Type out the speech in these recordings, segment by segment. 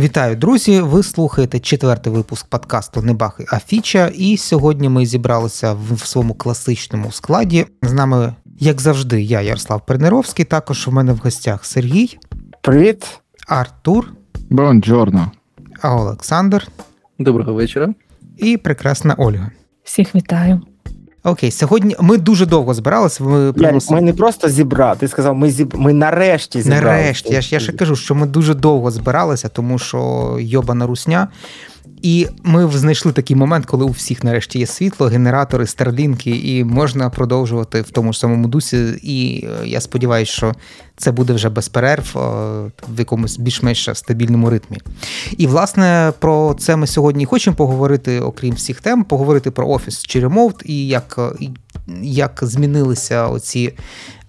Вітаю, друзі! Ви слухаєте четвертий випуск подкасту Небахи Афіча, і сьогодні ми зібралися в своєму класичному складі. З нами, як завжди, я, Ярослав Пернеровський. Також у мене в гостях Сергій. Привіт, Артур. Бонджорно. Олександр. Доброго вечора. І прекрасна Ольга. Всіх вітаю. Окей, сьогодні ми дуже довго збиралися. Ми приносили... ми не просто зібрали. Ти сказав, ми зіб... ми нарешті зібрали. Нарешті, я ж я ще кажу, що ми дуже довго збиралися, тому що йобана русня. І ми знайшли такий момент, коли у всіх нарешті є світло, генератори, старлінки, і можна продовжувати в тому ж самому дусі. І е, я сподіваюся, що це буде вже без перерв е, в якомусь більш-менш стабільному ритмі. І власне про це ми сьогодні хочемо поговорити, окрім всіх тем, поговорити про офіс чи ремоут і як як змінилися оці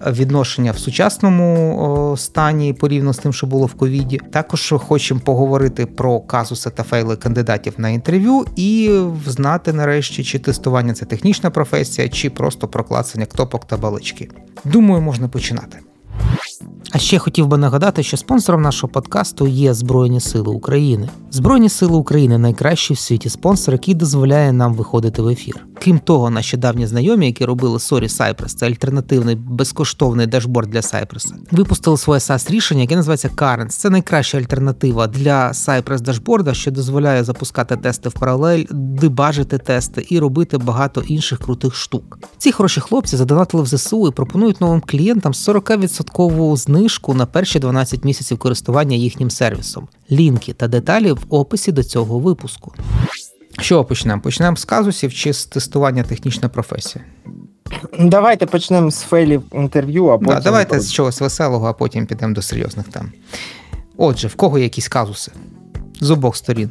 відношення в сучасному стані порівняно з тим, що було в ковіді. Також хочемо поговорити про казуси та фейли кандидатів на інтерв'ю і знати нарешті, чи тестування це технічна професія, чи просто проклацання кнопок та балички. Думаю, можна починати. А ще хотів би нагадати, що спонсором нашого подкасту є Збройні Сили України. Збройні Сили України найкращий в світі спонсор, який дозволяє нам виходити в ефір. Крім того, наші давні знайомі, які робили Sorry Cypress, це альтернативний безкоштовний дашборд для Cypress, випустили своє SaaS рішення, яке називається Currents. Це найкраща альтернатива для Cypress дашборда, що дозволяє запускати тести в паралель, дебажити тести і робити багато інших крутих штук. Ці хороші хлопці задонатили в ЗСУ і пропонують новим клієнтам 40% знижку на перші 12 місяців користування їхнім сервісом. Лінки та деталі в описі до цього випуску. Що почнемо? Почнемо з казусів чи з тестування технічної професії? Давайте почнемо з фейлів інтерв'ю, а потім. Да, давайте з чогось веселого, а потім підемо до серйозних тем. Отже, в кого є якісь казуси? З обох сторін.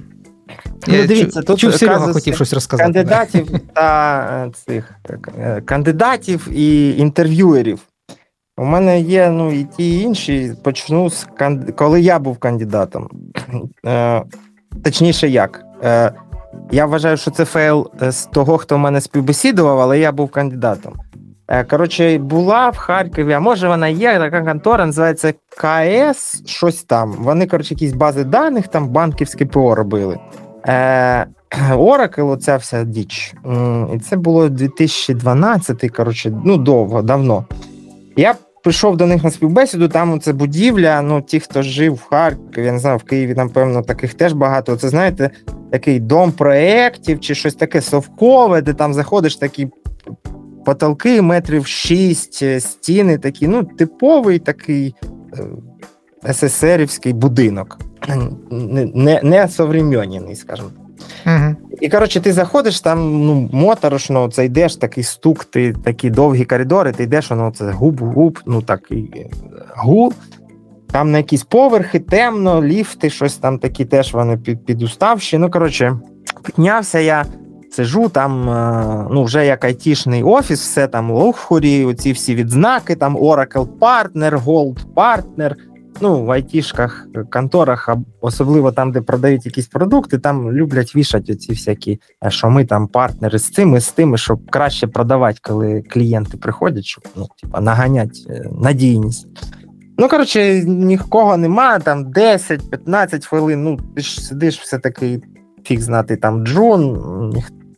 Ну, Я дивіться, тут чув, Серега хотів щось розказати. Кандидатів та е, цих е, кандидатів і інтерв'юерів. У мене є ну, і ті і інші. Почну з коли я був кандидатом. Е, Точніше, як. Е, Я вважаю, що це фейл е, з того, хто в мене співбесідував, але я був кандидатом. Е, Коротше, була в Харкові, а може вона є, така контора, називається КС, щось там. Вони, коротше, якісь бази даних, там банківське ПО робили. Е, Oracle, оця вся діч. І це було 2012, коротше, ну довго, давно. Я прийшов до них на співбесіду, там це будівля. Ну, ті, хто жив в Харкові, я не знаю, в Києві, напевно, таких теж багато. Це знаєте, такий дом проєктів чи щось таке совкове, де там заходиш такі потолки метрів шість, е, стіни такі, ну, типовий такий е, СССРівський будинок. Не не, не современний, скажімо. І коротше, ти заходиш там, ну, моторошно, це йдеш, такий стук, ти такі довгі коридори, ти йдеш, воно це губ-губ, ну такий е, гул. Там на якісь поверхи, темно, ліфти, щось там такі теж вони під, підуставші. Ну, коротше, піднявся я, сижу там, е, ну, вже як айтішний офіс, все там лухурі, оці всі відзнаки, там Oracle Partner, Gold Partner ну, в айтішках, конторах, особливо там, де продають якісь продукти, там люблять вішати ці всякі, е, що ми там партнери з цими, з тими, щоб краще продавати, коли клієнти приходять, щоб ну, типа, наганять е, надійність. Ну, коротше, нікого немає, там 10-15 хвилин. Ну, ти ж сидиш, все таки фіг знати там Джон,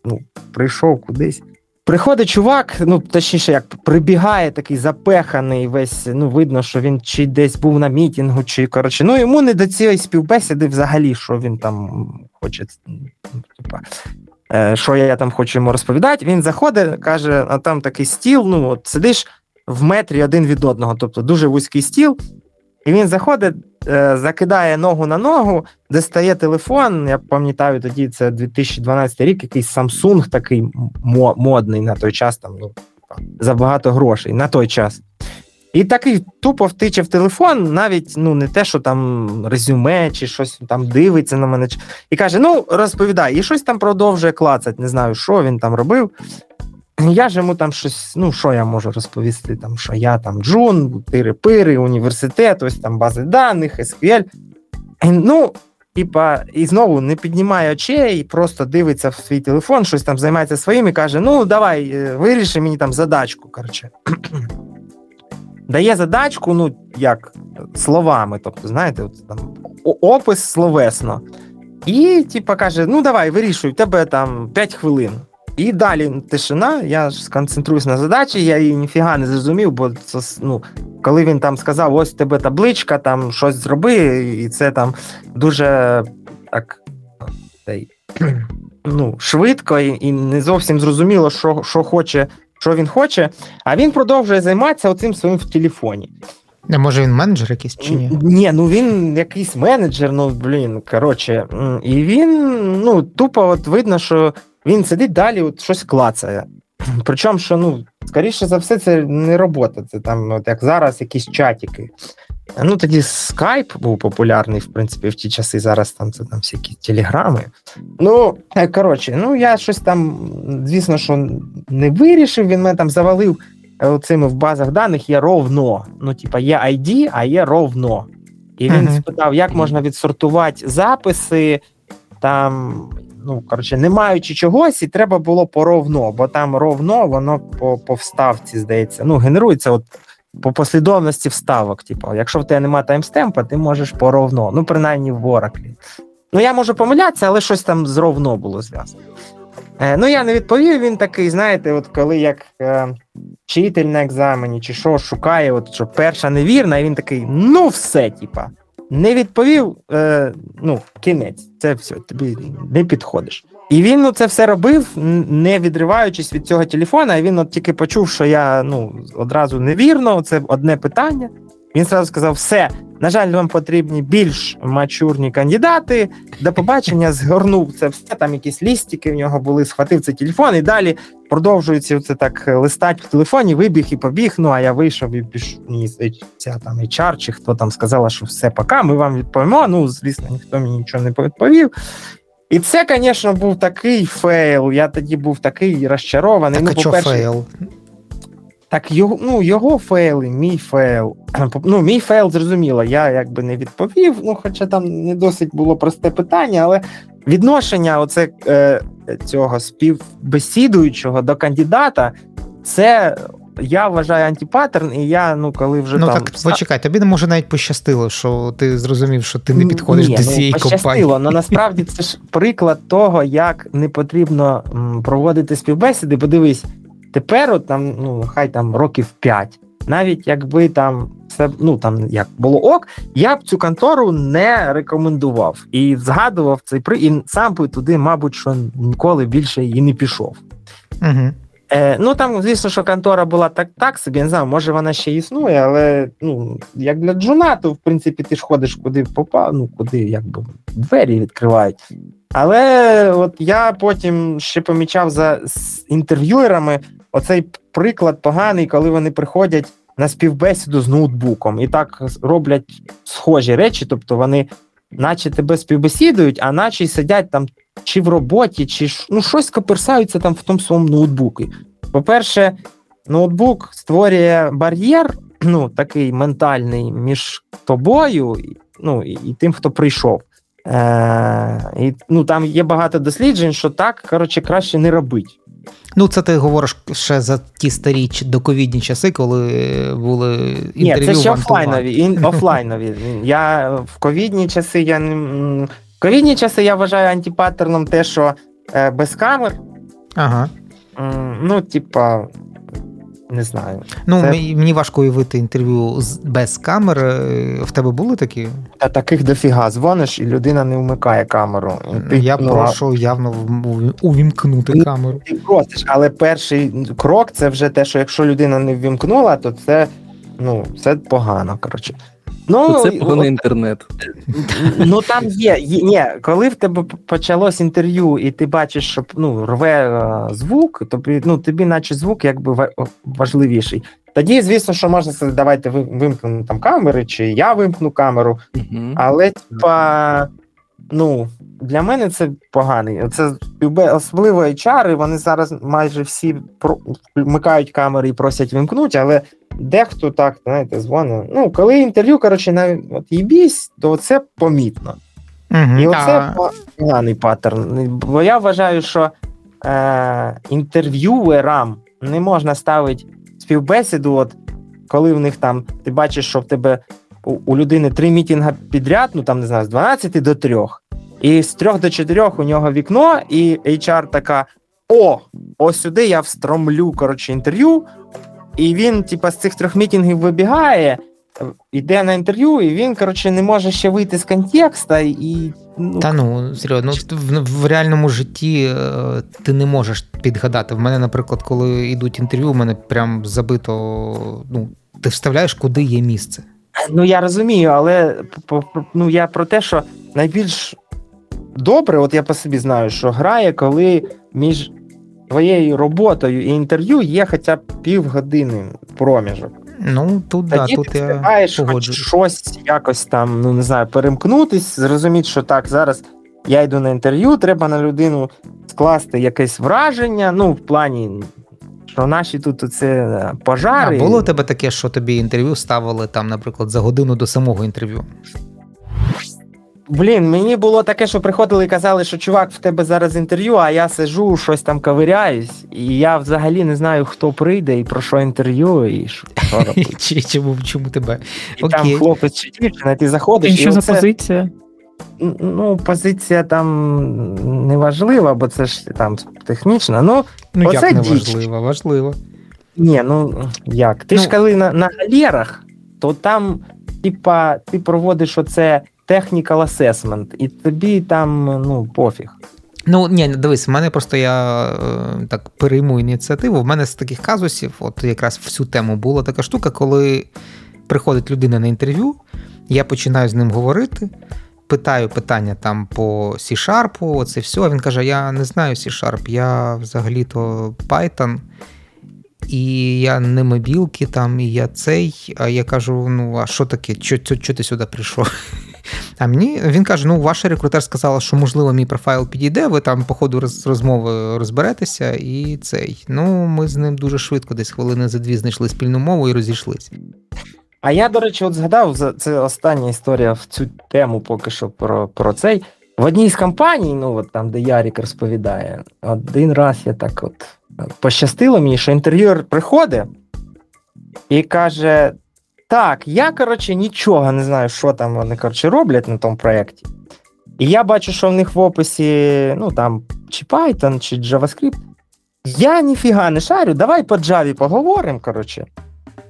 ну, прийшов кудись. Приходить чувак, ну точніше, як прибігає такий запеханий, весь ну видно, що він чи десь був на мітінгу, чи коротше, ну йому не до цієї співбесіди взагалі, що він там хоче, типа, е, що я там хочу йому розповідати. Він заходить, каже: а там такий стіл. Ну, от сидиш в метрі один від одного, тобто дуже вузький стіл. І він заходить, е, закидає ногу на ногу, достає телефон. Я пам'ятаю, тоді це 2012 рік, якийсь Samsung такий модний на той час, там ну, за багато грошей на той час. І такий тупо втиче в телефон, навіть ну не те, що там резюме чи щось там дивиться на мене. І каже: Ну, розповідай, і щось там продовжує клацать. Не знаю, що він там робив. Я ж йому там щось, ну що я можу розповісти, там, що я там Джун, тири-пири, університет, ось там бази даних, SQL. Ну, типа, і знову не піднімає очей, і просто дивиться в свій телефон, щось там займається своїм і каже: Ну, давай, е, виріши мені там задачку. коротше. Дає задачку, ну, як словами. Тобто, знаєте, от, там, опис словесно. І, типа, каже: ну давай, вирішуй, тебе там 5 хвилин. І далі тишина, я ж сконцентруюсь на задачі, я її ніфіга не зрозумів, бо це, ну, коли він там сказав, ось тебе табличка, там щось зроби, і це там дуже так ну, швидко і, і не зовсім зрозуміло, що що хоче, що він хоче. А він продовжує займатися оцим своїм в телефоні. А може він менеджер якийсь чи ні? Ні, ну він якийсь менеджер, ну блін, коротше. І він ну, тупо от видно, що він сидить далі, от щось клацає. Причому, що ну, скоріше за все, це не робота. Це там, от як зараз, якісь чатики. Ну, тоді скайп був популярний, в принципі, в ті часи. Зараз там це там всякі телеграми. Ну, е, коротше, ну я щось там, звісно, що не вирішив. Він мене там завалив е, цими в базах даних є ровно. Ну, типа, є ID, а є ровно. І він uh-huh. спитав, як можна відсортувати записи там. Ну, коротше, не маючи чогось, і треба було поровно, бо там ровно воно по по вставці, здається. Ну, генерується от по послідовності вставок. Типу, якщо в тебе немає timestamp а, ти можеш поровно. Ну, принаймні в Oracle. Ну, я можу помилятися, але щось там з ровно було зв'язано. Е, Ну, я не відповів. Він такий, знаєте, от коли як е, вчитель на екзамені, чи що шукає, от що перша невірна, і він такий: ну, все, типа, не відповів, е, ну, кінець, це все, тобі не підходиш. І він ну, це все робив, не відриваючись від цього телефона. І він от тільки почув, що я ну, одразу невірно, це одне питання. Він зразу сказав: все, на жаль, вам потрібні більш mature ні кандидати. До побачення згорнув це все. Там якісь лістики в нього були, схватив цей телефон і далі продовжується це так листати в телефоні, вибіг і побіг. Ну а я вийшов і пішов. Ця там HR, чи хто там сказала, що все пока, ми вам відповімо. Ну, звісно, ніхто мені нічого не відповів. І це, звісно, був такий фейл. Я тоді був такий розчарований. Так, ну, а що фейл? Так, його ну, його фейли, мій фейл. Ну, Мій фейл, зрозуміло, я якби не відповів, ну, хоча там не досить було просте питання, але відношення оце, е, цього співбесідуючого до кандидата, це я вважаю антипаттерн, і я, ну, коли вже ну, там... так, почекай, тобі не може навіть пощастило, що ти зрозумів, що ти не підходиш Ні, до ну, цієї компанії. але насправді це ж приклад того, як не потрібно проводити співбесіди. Подивись, тепер, от там, ну, хай там років 5, навіть якби там все ну там як було ок, я б цю контору не рекомендував і згадував цей при і сам би туди, мабуть, що ніколи більше і не пішов. Угу. Е, Ну там, звісно, що контора була так, так собі, не знаю, може вона ще існує, але ну, як для джуна, то в принципі ти ж ходиш куди попав, ну куди якби двері відкривають. Але от я потім ще помічав за інтерв'юерами оцей приклад поганий, коли вони приходять на співбесіду з ноутбуком і так роблять схожі речі, тобто вони, наче тебе співбесідують, а наче й сидять там чи в роботі, чи ну, щось коперсаються там в тому своєму ноутбуку. По-перше, ноутбук створює бар'єр, ну, такий ментальний між тобою ну, і, і тим, хто прийшов. Е, і, ну, Там є багато досліджень, що так коротше, краще не робить. Ну, це ти говориш ще за ті старі доковідні часи, коли були інтерв'ю. Ні, це ще офлайнові. офлайнові. Я в ковідні часи я не. В ковідні часи я вважаю антипаттерном те, що е, без камер. Ага. Ну, типа, не знаю. Ну, Це... мені важко уявити інтерв'ю без камер. В тебе були такі? Та таких дофіга. Дзвониш, і людина не вмикає камеру. Ти, Я ну, прошу явно увімкнути ти, камеру. Ти просиш, але перший крок це вже те, що якщо людина не ввімкнула, то це ну, це погано. коротше. Ну, Це поганий інтернет. Ну там є, є. Ні, коли в тебе почалось інтерв'ю, і ти бачиш, що ну, рве е, звук, тобі, ну, тобі, наче звук, якби важливіший. Тоді, звісно, що можна сказати, давайте вимкнемо там камери, чи я вимкну камеру. Угу. Але, типа, ну, для мене це поганий. Це особливо HR, вони зараз майже всі вмикають камери і просять вимкнути, але дехто так, знаєте, дзвонить. Ну, коли інтерв'ю, коротше, навіть от їбісь, то це помітно. Угу, І оце поганий паттерн. Бо я вважаю, що е, інтерв'юерам не можна ставити співбесіду, от коли в них там ти бачиш, що в тебе у, у людини три мітінга підряд, ну там не знаю, з 12 до 3. І з 3 до 4 у нього вікно, і HR така: О, ось сюди я встромлю коротше, інтерв'ю. І він, типа, з цих трьох мітінгів вибігає, йде на інтерв'ю, і він, коротше, не може ще вийти з контекста. і... Ну, Та ну, серйозно, ну, в, в реальному житті е, ти не можеш підгадати. В мене, наприклад, коли йдуть інтерв'ю, у мене прям забито. ну, Ти вставляєш, куди є місце. Ну я розумію, але ну, я про те, що найбільш добре, от я по собі знаю, що грає, коли між твоєю роботою і інтерв'ю є хоча б півгодини проміжок. Ну, тут да, тут ти я хоч щось якось там, ну не знаю, перемкнутись, зрозуміти, що так, зараз я йду на інтерв'ю, треба на людину скласти якесь враження, ну, в плані. Що наші тут це е, пожари. А було у тебе таке, що тобі інтерв'ю ставили там, наприклад, за годину до самого інтерв'ю? Блін, мені було таке, що приходили і казали, що чувак, в тебе зараз інтерв'ю, а я сижу, щось там ковиряюсь, і я взагалі не знаю, хто прийде і про що інтерв'ю, і що Чи, чому, чому тебе? І Окей. там хлопець чи дівчина, ти заходиш. І що і за оце... позиція? Ну, позиція там не важлива, бо це ж там технічна. Ну, ну оце як не важлива, важливо. Ні, ну як? Ти ну, ж коли на на галерах, то там, типа, ти проводиш оце technical assessment, і тобі там ну, пофіг. Ну, ні, дивись, в мене просто я е, так перейму ініціативу. В мене з таких казусів, от якраз в цю тему була така штука, коли приходить людина на інтерв'ю, я починаю з ним говорити, питаю питання там по C-Sharp, оце все. Він каже: Я не знаю C-Sharp, я взагалі-то Python. І я не мобілки там, і я цей. А я кажу: ну, а що таке? Чого ти сюди прийшов? А мені він каже: ну, ваша рекрутер сказала, що можливо мій профайл підійде, ви там по ходу розмови розберетеся, і цей. Ну, ми з ним дуже швидко, десь хвилини за дві знайшли спільну мову і розійшлись. А я, до речі, от згадав це остання історія в цю тему, поки що про про цей. В одній з компаній, ну от там, де Ярік розповідає, один раз я так от пощастило мені, що інтерв'юер приходить і каже: так, я, коротше, нічого не знаю, що там вони коротше, роблять на тому проєкті. І я бачу, що в них в описі, ну там, чи Python, чи JavaScript. Я ніфіга не шарю, давай по Java поговоримо, коротше.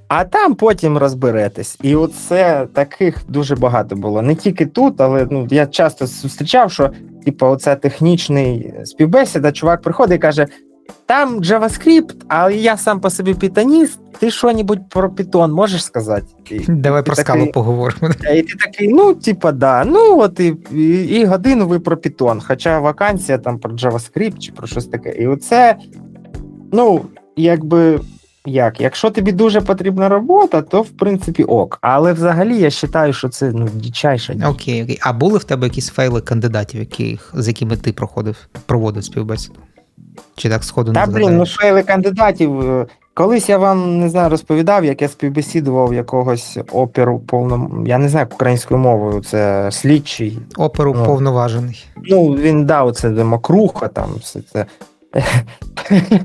А там потім розберетесь. І оце таких дуже багато було. Не тільки тут, але ну, я часто зустрічав, що типу, оце технічний співбесіда, чувак приходить і каже: там JavaScript, але я сам по собі пітаніст. Ти що-небудь про Python можеш сказати? Давай про скалу поговоримо. І ти такий, ну, типа, да. Ну, от і, і, і годину ви про Python, хоча вакансія там про JavaScript чи про щось таке. І оце, ну, якби. Як? Якщо тобі дуже потрібна робота, то в принципі ок. Але взагалі я вважаю, що це ну, дичайша. Окей, окей. А були в тебе якісь фейли кандидатів, яких, з якими ти проходив, проводив співбесіду? Чи так сходу не Та, блін, ну фейли кандидатів. Е, колись я вам не знаю, розповідав, як я співбесідував якогось оперу повно. Я не знаю українською мовою, це слідчий. Оперу ну, повноважений. Ну, він дав це макруха там. все це.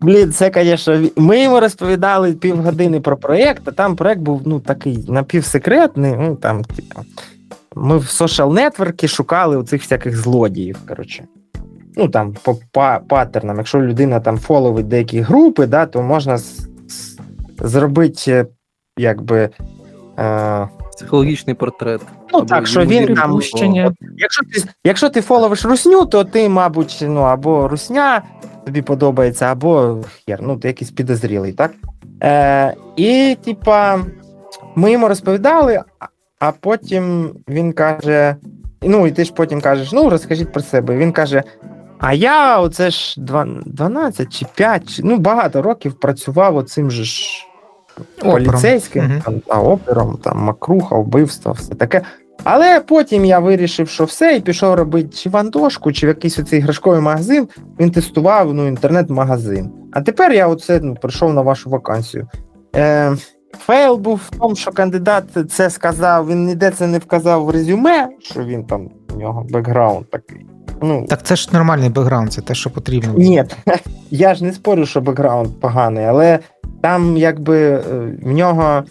Блін, це, звісно, ми йому розповідали півгодини про проєкт, а там проєкт був ну, такий напівсекретний. ну, там, типу, Ми в social нетворки шукали оцих всяких злодіїв. коротше ну там по паттернам. Якщо людина там фоловить деякі групи, да, то можна зробити е, якби. Е, Психологічний портрет. Ну так, що він там. Якщо ти якщо ти фоловиш русню, то ти, мабуть, ну або русня тобі подобається, або хер, ну ти якийсь підозрілий, так? Е, І, типа, ми йому розповідали, а потім він каже: ну, і ти ж потім кажеш, ну розкажіть про себе. Він каже: а я оце ж 12 чи 5, чи, ну багато років працював оцим же ж поліцейським, угу. там, а опером, там мокруха, вбивство, все таке. Але потім я вирішив, що все, і пішов робити чи в Антошку, чи в якийсь оцей іграшковий магазин. Він тестував ну, інтернет-магазин. А тепер я оце ну, прийшов на вашу вакансію. Е, Фейл був в тому, що кандидат це сказав, він ніде це не вказав в резюме, що він там у нього бекграунд такий. Ну, Так це ж нормальний бекграунд, це те, що потрібно. Ні, я ж не спорю, що бекграунд поганий, але там якби е, в нього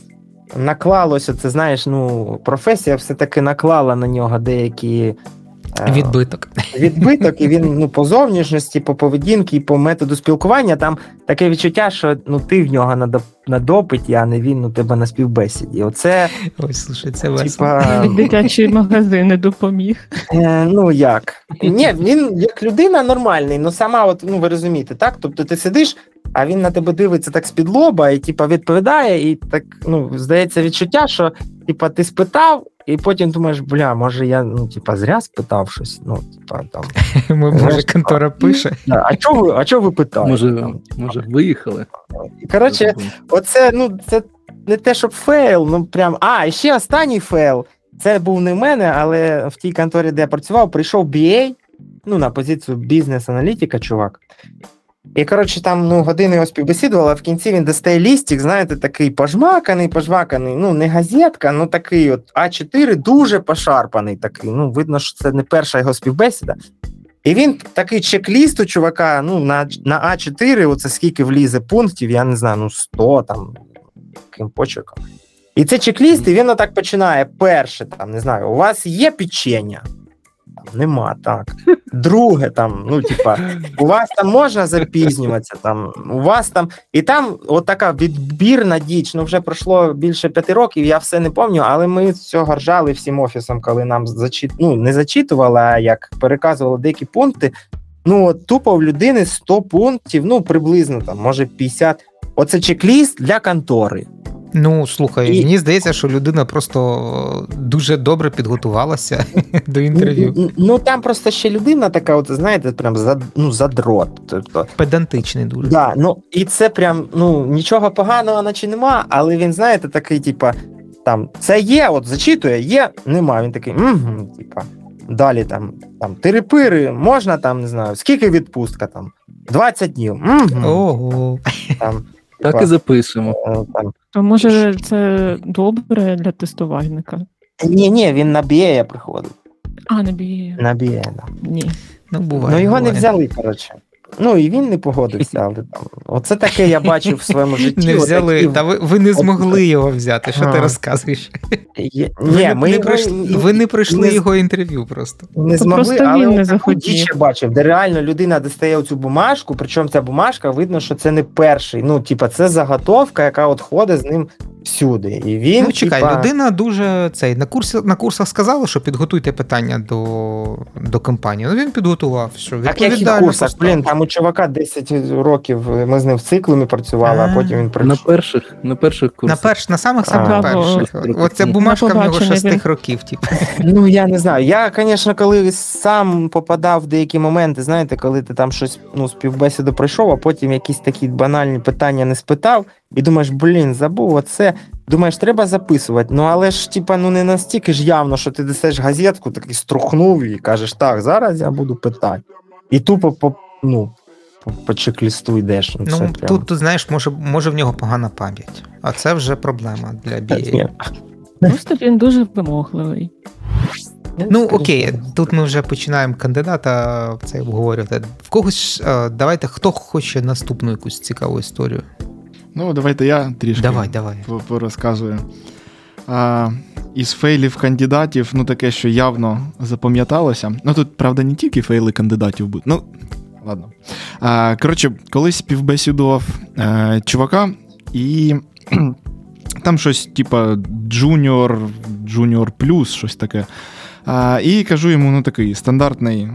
наклалося, це знаєш, ну, професія все-таки наклала на нього деякі. Е, відбиток. Відбиток, і він ну, по зовнішності, по поведінці, по методу спілкування. Там таке відчуття, що ну, ти в нього на на допиті, а не він у тебе на співбесіді. Оце, Ой, слушай, це весело. Дитячий магазин не допоміг. Е, Ну як? Ні, він як людина нормальний, ну сама, от, ну ви розумієте, так? Тобто ти сидиш, а він на тебе дивиться так з-під лоба і типа відповідає, і так ну, здається відчуття, що типа ти спитав, і потім думаєш, бля, може я ну, типа, зря спитав щось. Ну, типа там. Може, контора пише. А чого ви, а чого ви питаєте? Може, може, виїхали? Коротше, оце, ну, це не те, щоб фейл, ну прям. А, і ще останній фейл. Це був не в мене, але в тій конторі, де я працював, прийшов BA, ну, на позицію бізнес-аналітика, чувак. І, коротше, там ну, години його співбесідували, а в кінці він достає лістик, знаєте, такий пожмаканий, пожмаканий, ну, не газетка, ну такий от А4, дуже пошарпаний такий. Ну, видно, що це не перша його співбесіда. І він такий чек-ліст у чувака, ну, на на А4, оце скільки влізе пунктів, я не знаю, ну 100 там, яким почерком. І це чек-ліст, і він отак починає. Перше, там, не знаю, у вас є печення? Нема так. Друге, там, ну, типа, у вас там можна запізнюватися, там, у вас там. І там от така відбірна діч. Ну, вже пройшло більше п'яти років, я все не пам'ятаю, але ми цього ржали всім офісом, коли нам зачит... ну, не зачитували, а як переказували деякі пункти. Ну, от тупо в людини 100 пунктів, ну, приблизно там, може 50. Оце чек-ліст для контори. Ну, слухай, і... мені здається, що людина просто дуже добре підготувалася до інтерв'ю. Ну, ну там просто ще людина така, от знаєте, прям за, ну, задрот. Тобто, Педантичний дуже. Да, ну, І це прям ну, нічого поганого, наче нема, але він, знаєте, такий, типа, там, це є, от зачитує, є, нема. Він такий, угу, типа, далі там, там, тирипири, можна там, не знаю, скільки відпустка там? 20 днів. Угу. Ого. Там, так і записуємо. Е, То може це добре для тестувальника? Ні, ні, він на BA приходив. А, на BA. На BA, да. Ні. Ну, буває, ну його буває. не взяли, коротше. Ну і він не погодився, але там. Оце таке я бачив в своєму житті. Не взяли, отакі... Та ви, ви не змогли його взяти. Що а. ти розказуєш? Є... Ви, Ні, ми не пройшли, ви не пройшли не... його інтерв'ю просто. Не змогли, просто але він не захотів. бачив, де реально людина достає оцю бумажку, причому ця бумажка видно, що це не перший. Ну, типа, це заготовка, яка от ходить з ним всюди. І він, Ну, чекай, типа... людина дуже цей на курсі на курсах сказала, що підготуйте питання до до компанії. Ну він підготував. що Так як і в курсах, блін, там у чувака 10 років ми з ним в циклумі працювали, а, а потім він прийшов. На перших на перших курсах. На перш, на самих самих перших. Оця бумажка в нього шестих років. Типу. Ну я не знаю. Я, звісно, коли сам попадав в деякі моменти, знаєте, коли ти там щось ну, співбесіду пройшов, а потім якісь такі банальні питання не спитав, і думаєш, блін, забув оце. Думаєш, треба записувати. Ну але ж, типа, ну не настільки ж явно, що ти десеш газетку, такий струхнув і кажеш, так, зараз я буду питати. І тупо по ну, по, по чек-лісту йдеш. Ну, ну тут, тут, знаєш, може може в нього погана пам'ять, а це вже проблема для BA. Просто він дуже вимогливий. Ну окей, тут ми вже починаємо кандидата це обговорювати. В когось давайте хто хоче наступну якусь цікаву історію. Ну, давайте я трішки давай, давай. порозказую. А, Із фейлів кандидатів, ну таке, що явно запам'яталося. Ну тут, правда, не тільки фейли кандидатів будуть. Ну, ладно. А, Коротше, колись співбесідував е, чувака, і там щось, типа, джуніор, джуніор плюс, щось таке. А, І кажу йому, ну такий стандартний.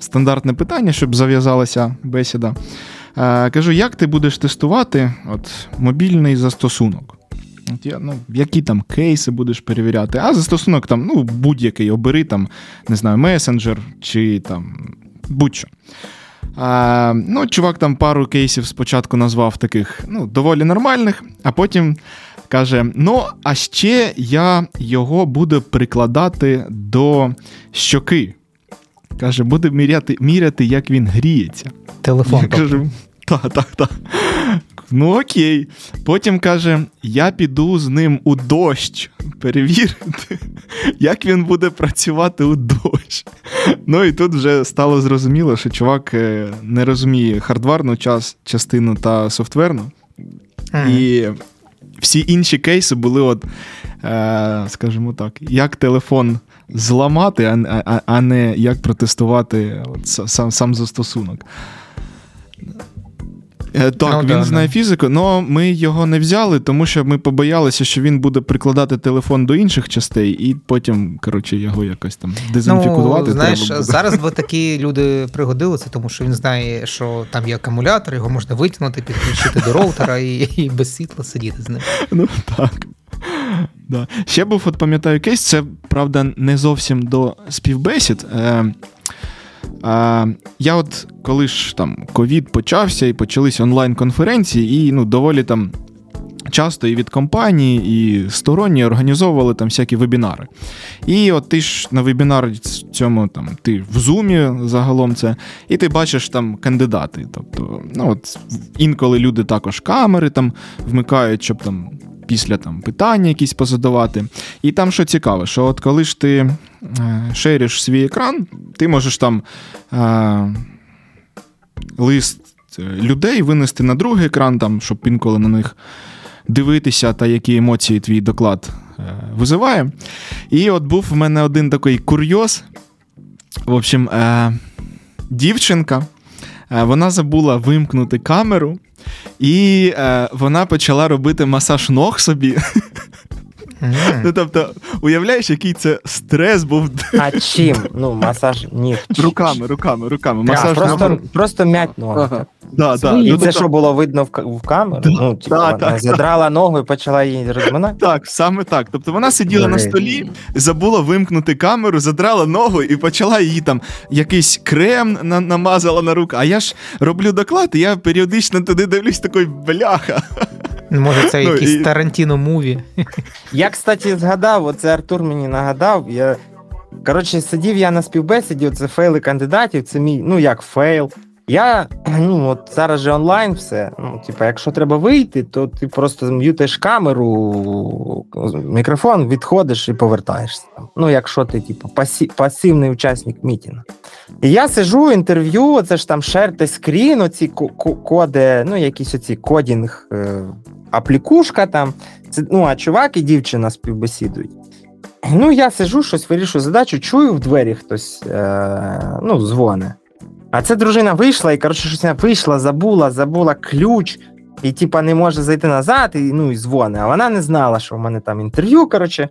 Стандартне питання, щоб зав'язалася бесіда. Е, кажу, як ти будеш тестувати от, мобільний застосунок? От я, ну, Які там кейси будеш перевіряти? А застосунок там, ну, будь-який обери, там, не знаю, месенджер чи там будь-що. А, ну, Чувак там пару кейсів спочатку назвав таких ну, доволі нормальних, а потім каже: Ну, а ще я його буду прикладати до щоки. Каже, буду міряти, міряти, як він гріється. Телефон. Я кажу, так, так, так. Ну окей. Потім каже: я піду з ним у дощ перевірити, як він буде працювати у дощ. Ну і тут вже стало зрозуміло, що чувак е, не розуміє хардварну час, частину та софтверну. Mm. І всі інші кейси були, от, е, скажімо так, як телефон зламати, а, а, а не як протестувати от, сам, сам застосунок. Е, так, ну, він да, знає да. фізику, але ми його не взяли, тому що ми побоялися, що він буде прикладати телефон до інших частей, і потім, коротше, його якось там дезінфікувати. Ну, Знаєш, треба буде. зараз би такі люди пригодилися, тому що він знає, що там є акумулятор, його можна витягнути, підключити до роутера і, і без світла сидіти з ним. Ну так. Да. Ще був, от пам'ятаю, кейс, це правда не зовсім до співбесід. Е, а, Я от коли ж там ковід почався і почались онлайн-конференції, і ну, доволі там часто і від компанії, і сторонні організовували там всякі вебінари. І от ти ж на вебінарі цьому там ти в зумі загалом це, і ти бачиш там кандидати. Тобто, ну от інколи люди також камери там вмикають, щоб там після там питання якісь позадавати. І там що цікаво, що от коли ж ти е, шериш свій екран, ти можеш там е, лист е, людей винести на другий екран, там, щоб інколи на них дивитися, та які емоції твій доклад е, визиває. І от був в мене один такий курйоз. В общем, е, дівчинка. Е, вона забула вимкнути камеру, і е, вона почала робити масаж ног собі. Mm. Ну, Тобто, уявляєш, який це стрес був. А чим? Ну, масаж ніг. Руками, руками, руками. Масаж Просто ног. просто м'ять ноги. Ага. Да, да. І ну, це що було видно в, в камеру? Да, ну, типу, да, вона задрала ногу і почала її розминати? Так, саме так. Тобто вона сиділа Дорі. на столі, забула вимкнути камеру, задрала ногу і почала її там якийсь крем на- намазала на руку. А я ж роблю доклад, і я періодично туди дивлюсь такий бляха. Може, це ну, якийсь і... Тарантіно movie. Я, кстати, згадав, оце Артур мені нагадав. Я... Коротше, сидів я на співбесіді, це фейли кандидатів, це мій, ну як фейл. Я ну от зараз же онлайн все. Ну, типа, якщо треба вийти, то ти просто м'ютиш камеру, мікрофон, відходиш і повертаєшся. Ну, якщо ти, типу, пасі, пасивний учасник мітінгу. І я сижу, інтерв'ю, це ж там шерти скрін, оці коди, ну, якісь оці кодінг, е, аплікушка там. Це, Ну, а чувак і дівчина співбесідують. Ну, я сижу, щось вирішую задачу, чую в двері хтось е, ну, дзвоне. А ця дружина вийшла і, коротше, щось вона вийшла, забула, забула ключ, і, типа, не може зайти назад, і ну, і дзвони. А вона не знала, що в мене там інтерв'ю. коротше.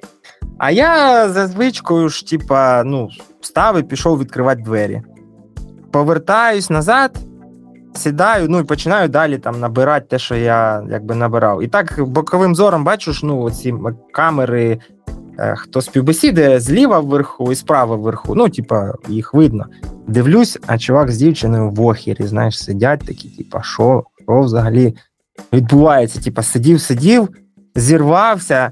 А я за звичкою ж, типа, ну, встав і пішов відкривати двері. Повертаюсь назад, сідаю, ну і починаю далі там набирати те, що я якби набирав. І так боковим зором бачу, що ну, ці камери, е, хто співбесіде зліва вверху і справа вверху. Ну, типа, їх видно. Дивлюсь, а чувак з дівчиною в охері, знаєш, сидять такі, типа, що, що взагалі відбувається? Типа, сидів, сидів, зірвався,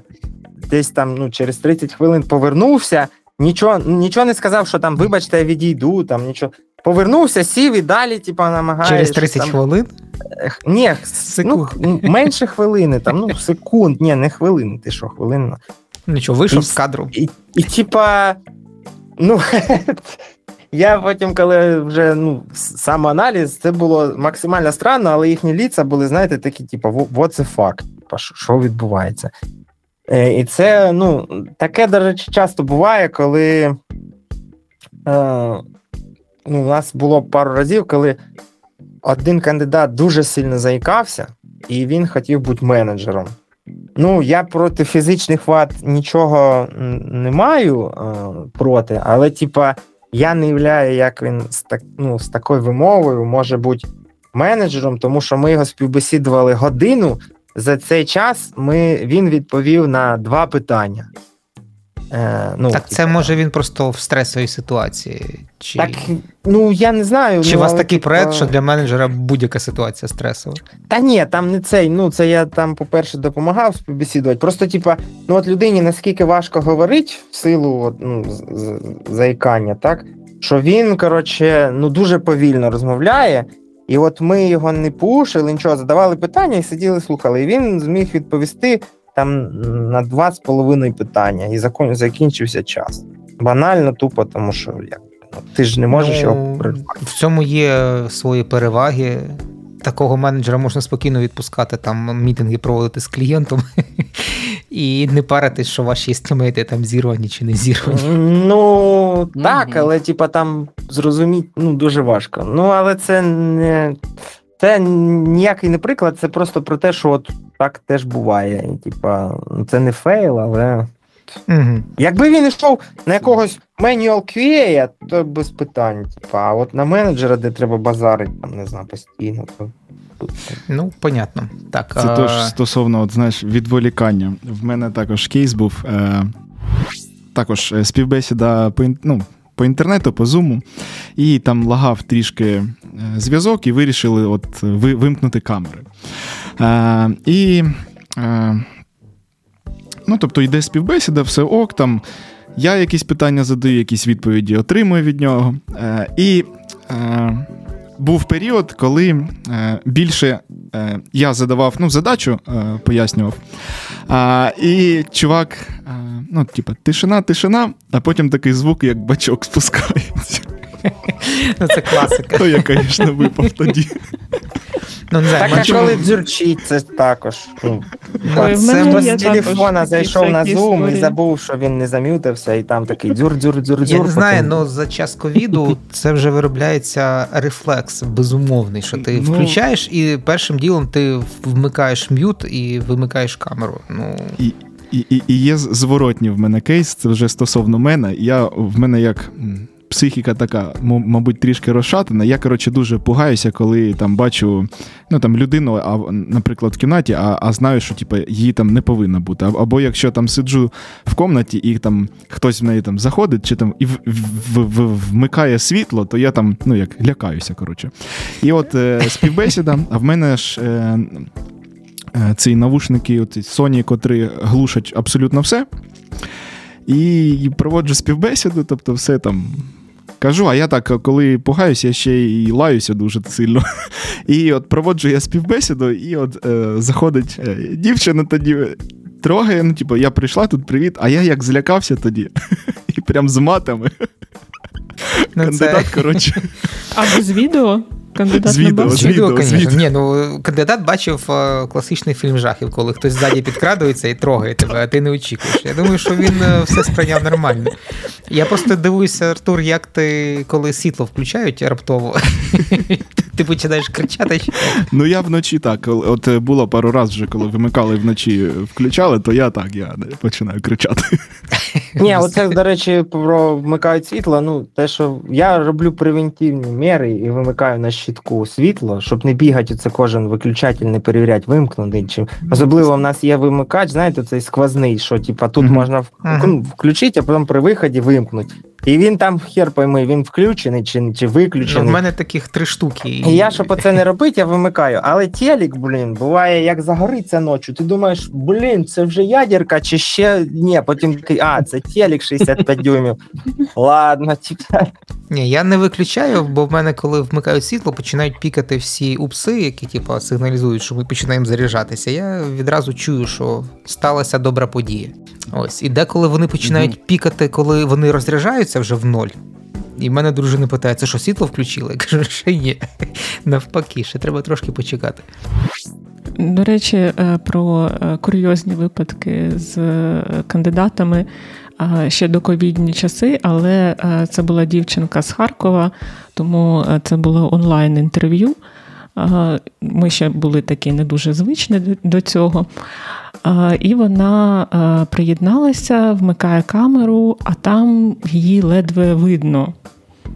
десь там ну, через 30 хвилин повернувся, нічого нічого не сказав, що там, вибачте, я відійду, там нічого. Повернувся, сів і далі, типа, намагаєшся. Через 30 там... хвилин? Ні, секунд. ну, менше хвилини, там, ну, секунд, ні, не хвилини, ти що, хвилина. Нічого, вийшов і, з кадру. І, і, типа, ну, Я потім, коли вже ну, самоаналіз, це було максимально странно, але їхні ліца були, знаєте, такі, типу, what the fuck, типу, що відбувається. Е, І це, ну, таке, до речі, часто буває, коли е, ну, у нас було пару разів, коли один кандидат дуже сильно заїкався, і він хотів бути менеджером. Ну, я проти фізичних вад нічого не маю е, проти, але, типа. Я не уявляю, як він з так, ну, з такою вимовою може бути менеджером, тому що ми його співбесідували годину. За цей час ми, він відповів на два питання. Е, ну, Так, це може він просто в стресовій ситуації. Чи Так, ну я не знаю. Чи ну, у вас такий типу... проект, що для менеджера будь-яка ситуація стресова? Та ні, там не цей. Ну, це я там, по-перше, допомагав співбесідувати. Просто, типа, ну от людині наскільки важко говорить в силу от, ну, заїкання, так? Що він, коротше, ну дуже повільно розмовляє. І от ми його не пушили, нічого, задавали питання і сиділи, слухали. І він зміг відповісти там на два з половиною питання, і закон закінчився час. Банально, тупо, тому що як ну, ти ж не можеш ну, його в цьому є свої переваги. такого менеджера можна спокійно відпускати там мітинги проводити з клієнтом і не паритись, що ваші естімейти там зірвані чи не зірвані. Ну так, але типа там зрозуміти ну, дуже важко. Ну, але це не. Це ніякий не приклад, це просто про те, що от так теж буває. Типа, це не фейл, але. Угу. Якби він йшов на якогось manual QA, то без питань. Типа, а от на менеджера, де треба базарити, там, не знаю, постійно, то. Ну, понятно. Так, Це а... теж стосовно от, знаєш, відволікання. В мене також кейс був. Е... Також е, співбесіда по ну, по інтернету, по зуму, і там лагав трішки е, зв'язок, і вирішили от вимкнути камери. Е, І е, ну, тобто йде співбесіда, все ок, там я якісь питання задаю, якісь відповіді отримую від нього. Е, І е, був період, коли е, більше е, я задавав ну, задачу, е, пояснював. І чувак, ну, типа, тишина, тишина, а потім такий звук, як бачок спускається. Ну, Це класика. То я, звісно, випав тоді. Ну, не знаю, Так, а коли дзюрчить, це також. Ну, це з телефона зайшов на Zoom і забув, що він не замютився, і там такий дзюр-дзюр-дзюр-дзюр. Я не знаю, але за час ковіду це вже виробляється рефлекс безумовний, що ти ну, включаєш і першим ділом ти вмикаєш м'ют і вимикаєш камеру. Ну... І, і, і є зворотні в мене кейс, це вже стосовно мене. Я В мене як психіка така, мабуть, трішки розшатана. Я, коротше, дуже пугаюся, коли там бачу ну, там, людину, а, наприклад, в кімнаті, а а знаю, що типу, її там не повинно бути. Або якщо там сиджу в комнаті і там хтось в неї там заходить, чи там і в, в, в, вмикає світло, то я там ну, як лякаюся. коротше. І от е, співбесіда, а в мене ж. Е, е ці навушники, оці Sony, котрі глушать абсолютно все. І проводжу співбесіду, тобто все там Кажу, а я так, коли пугаюся, я ще й лаюся дуже сильно. І от проводжу я співбесіду, і от е, заходить е, дівчина тоді. Трогає, ну, типу, я прийшла тут, привіт, а я як злякався тоді. І прям з матами. Ну, Кандидат, це... коротше. А без відео? Кандидат з відео, з відео, звісно. Ні, ну кандидат бачив е, класичний фільм жахів, коли хтось ззаді підкрадується і трогає тебе, а ти не очікуєш. Я думаю, що він е, все сприйняв нормально. Я просто дивуюся, Артур, як ти, коли світло включають раптово, ти починаєш кричати. Ну я вночі так. От е, було пару разів вже, коли вимикали вночі, включали, то я так, я починаю кричати. Ні, оце, до речі, про вмикають світло. Ну, те, що я роблю превентивні міри і вимикаю на щитку світло, щоб не бігати це кожен виключатель, не перевіряти, вимкнутий. Чи особливо в нас є вимикач, знаєте, цей сквозний, що типа тут mm-hmm. можна включити, а потім при виході вимкнути. І він там хер пойми, він включений чи чи виключений. У мене таких три штуки. І я, щоб це не робити, я вимикаю. Але телек, блін, буває, як загориться ночі. Ти думаєш, блін, це вже ядерка, чи ще ні, потім а, це телек 65 дюймів. Ладно, тікай. Ні, я не виключаю, бо в мене, коли вмикають світло, починають пікати всі упси, які типу, сигналізують, що ми починаємо заряджатися. Я відразу чую, що сталася добра подія. Ось, і деколи вони починають mm-hmm. пікати, коли вони розряджаються вже в ноль. І в мене дружина питає, це що світло включили? Я кажу, що ні. Навпаки, ще треба трошки почекати. До речі, е, про е, курйозні випадки з е, кандидатами ще до ковідні часи, але це була дівчинка з Харкова, тому це було онлайн-інтерв'ю. Ми ще були такі не дуже звичні до цього. І вона приєдналася, вмикає камеру, а там її ледве видно.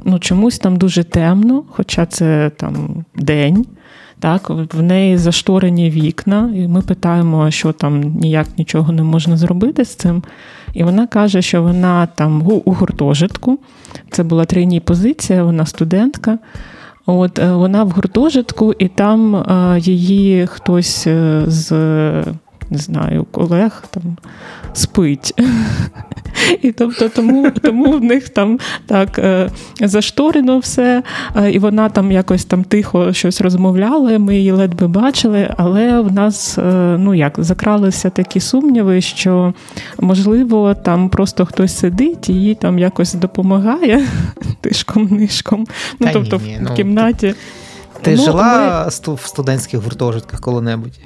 Ну, Чомусь там дуже темно, хоча це там день. Так, В неї зашторені вікна, і ми питаємо, що там ніяк нічого не можна зробити з цим. І вона каже, що вона там у гуртожитку. Це була трійній позиція, вона студентка. От е, Вона в гуртожитку, і там е, її хтось е, з не знаю, колег там спить. І тобто тому тому в них там так е, зашторено все, е, і вона там якось там тихо щось розмовляла, ми її ледве бачили, але в нас е, ну як закралися такі сумніви, що можливо там просто хтось сидить і їй там якось допомагає тишком-нишком. Ну, тобто ні, ні, в ну, кімнаті. Ти ну, жила ми... в студентських гуртожитках коли-небудь?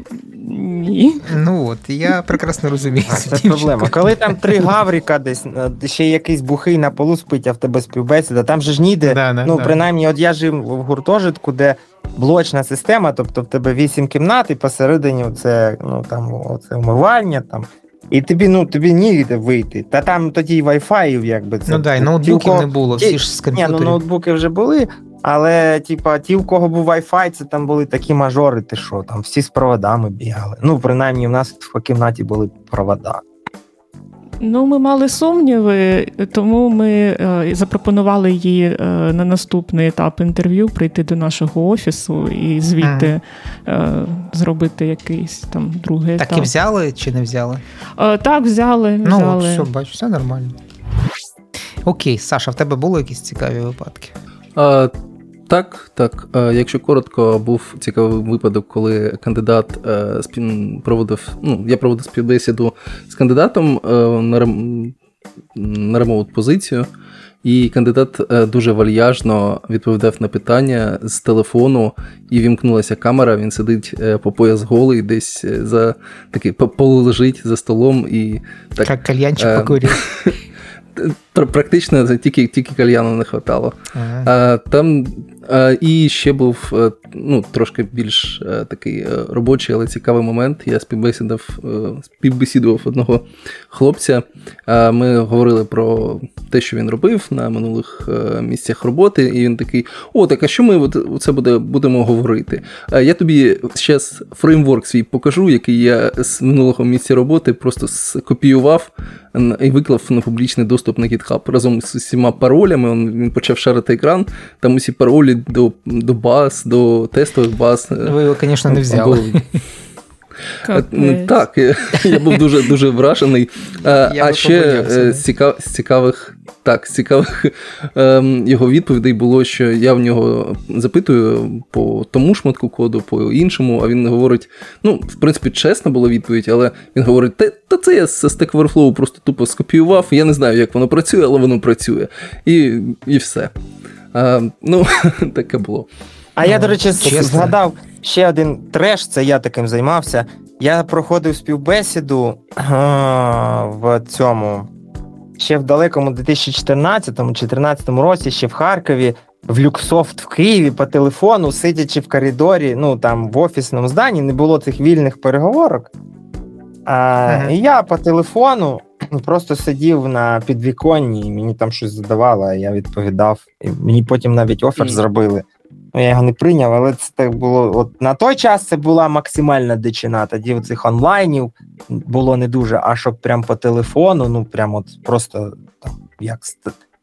Ні. Ну от, я прекрасно розумію. Це проблема. Коли там три гавріка, десь е, ще якийсь бухий на полу спить, а в тебе співбесіда, там же ж ніде. Да, да, ну, да. принаймні, от я жив в гуртожитку, де блочна система, тобто в тебе вісім кімнат, і посередині це ну, там, оце умивальня. там. І тобі ну тобі ніде вийти. Та там тоді Wi-Fi, якби це. Ну да, і ноутбуків не було, всі ж з комп'ютерів. Ні, ну ноутбуки вже були, але, типа, ті, у кого був Wi-Fi, це там були такі мажори, ти що, там всі з проводами бігали. Ну, принаймні, в нас в кімнаті були провода. Ну, ми мали сумніви, тому ми е, запропонували їй е, на наступний етап інтерв'ю прийти до нашого офісу і звідти е, зробити якийсь там другий етап. Так і взяли чи не взяли? Е, так, взяли. Ну, взяли. все, бачу, все нормально. Окей, Саша, в тебе були якісь цікаві випадки? А, так, так. Якщо коротко, був цікавий випадок, коли кандидат е, проводив, ну, я проводив співбесіду з кандидатом е, на на ремоут позицію, і кандидат е, дуже вальяжно відповідав на питання з телефону, і вімкнулася камера. Він сидить по пояс голий, десь за такий полежить за столом і так. Як кальянчик покурив. Практично тільки тільки кальяну не хватало. Ага. А, Там Е, і ще був е, ну, трошки більш е, такий робочий, але цікавий момент. Я співбесідав, співбесідував одного хлопця. Ми говорили про те, що він робив на минулих місцях роботи, і він такий: О, так а що ми це буде, будемо говорити? Я тобі зараз фреймворк свій покажу, який я з минулого місця роботи просто скопіював і виклав на публічний доступ на GitHub разом з усіма паролями. Він почав шарити екран, там усі паролі до до баз, до тестових баз. Ви його, звісно, не взяли. Або... Так, я був дуже дуже вражений. Я а ще е, з, цікав, цікавих так, з цікавих ем, його відповідей було, що я в нього запитую по тому шматку коду, по іншому, а він говорить: ну, в принципі, чесна була відповідь, але він говорить: та, та це я з Stack Overflow просто тупо скопіював, я не знаю, як воно працює, але воно працює. І, І все. А, Ну, таке було. А я, до речі, Чесно. згадав ще один треш, це я таким займався. Я проходив співбесіду а, в цьому ще в далекому 2014-2014 році, ще в Харкові, в Люксофт в Києві по телефону, сидячи в коридорі, ну там в офісному зданні, не було цих вільних переговорок. А. І я по телефону просто сидів на підвіконні, і мені там щось задавало, а я відповідав. І Мені потім навіть офер зробили. Ну, я його не прийняв, але це так було. От на той час це була максимальна дичина. Тоді цих онлайнів було не дуже, а щоб прям по телефону, ну прям от просто там як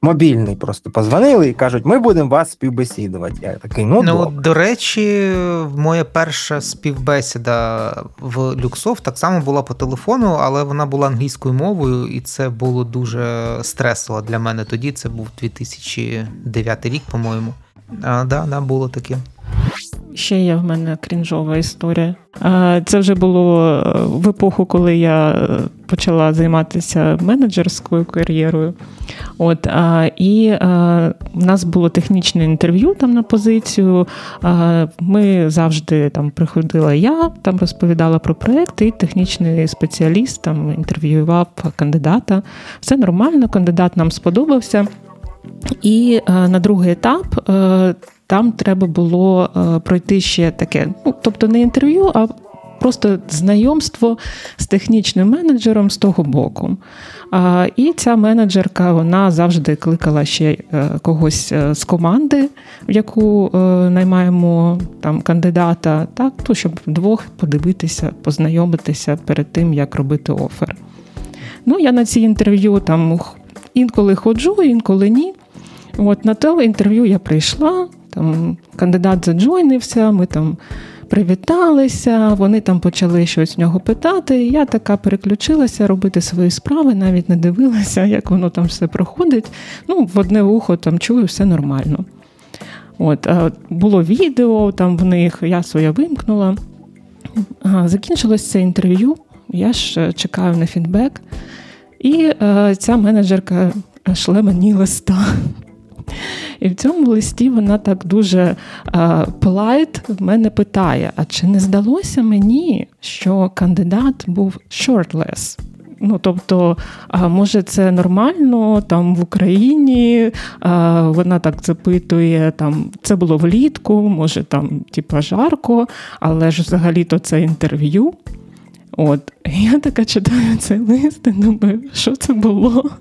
мобільний, просто позвонили і кажуть, ми будемо вас співбесідувати. Я такий, ну, ну до речі, моя перша співбесіда в Люксов так само була по телефону, але вона була англійською мовою, і це було дуже стресово для мене. Тоді це був 2009 рік, по-моєму. А, да, да, було таке. Ще є в мене крінжова історія. Це вже було е, в епоху, коли я е, почала займатися менеджерською кар'єрою. От, І в нас було технічне інтерв'ю там на позицію. Ми завжди там приходила я, там розповідала про проєкт, і технічний спеціаліст там інтерв'ював кандидата. Все нормально, кандидат нам сподобався. І е, на другий етап е, там треба було е, пройти ще таке, ну тобто не інтерв'ю, а просто знайомство з технічним менеджером з того боку. І ця менеджерка вона завжди кликала ще когось з команди, в яку наймаємо там кандидата, так, то щоб вдвох подивитися, познайомитися перед тим, як робити офер. Ну, я на ці інтерв'ю там інколи ходжу, інколи ні. От На те інтерв'ю я прийшла, там кандидат заджойнився, ми там привіталися, вони там почали щось в нього питати. і Я така переключилася робити свої справи, навіть не дивилася, як воно там все проходить. Ну, В одне вухо там чую, все нормально. От, Було відео там в них, я своє вимкнула. Закінчилось це інтерв'ю, я ж е, чекаю на фідбек. І е, ця менеджерка шле мені листа. І в цьому листі вона так дуже polite в мене питає: а чи не здалося мені, що кандидат був shirtless? Ну, тобто, а може, це нормально там в Україні. А, Вона так запитує, там це було влітку, може там типа жарко, але ж взагалі-то це інтерв'ю. От, я така читаю цей лист і думаю, що це було?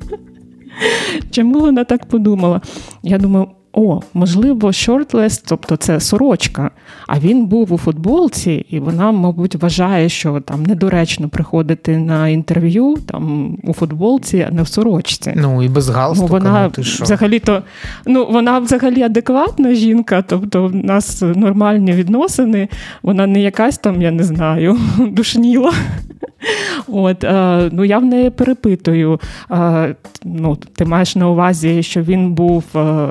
Чому вона так подумала? Я думаю, о, можливо, shirtless, тобто це сорочка. А він був у футболці, і вона, мабуть, вважає, що там недоречно приходити на інтерв'ю там у футболці, а не в сорочці. Ну і без галстука. Ну, вона ну, взагалі-то ну вона взагалі адекватна жінка, тобто в нас нормальні відносини. Вона не якась там, я не знаю, душніла. От, е, ну я в неї перепитую. Е, ну, Ти маєш на увазі, що він був. Е,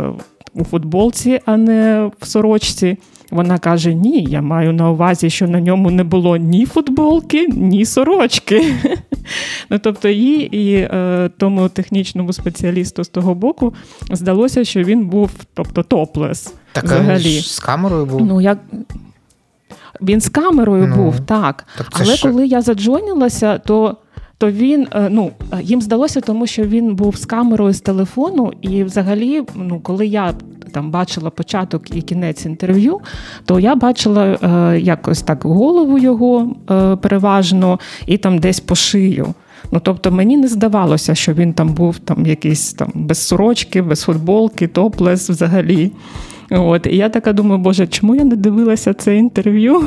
у футболці, а не в сорочці. Вона каже: Ні, я маю на увазі, що на ньому не було ні футболки, ні сорочки. Ну, Тобто, їй і е, тому технічному спеціалісту з того боку здалося, що він був тобто, топлес. Так, взагалі. з камерою був. Ну, як... Він з камерою ну, був, так. так Але ще... коли я заджонілася, то то він е, ну їм здалося, тому що він був з камерою з телефону, і взагалі, ну коли я там бачила початок і кінець інтерв'ю, то я бачила е, якось так голову його е, переважно і там десь по шию. Ну, тобто мені не здавалося, що він там був там якийсь там без сорочки, без футболки, топлес взагалі. От, І я така думаю, боже, чому я не дивилася це інтерв'ю?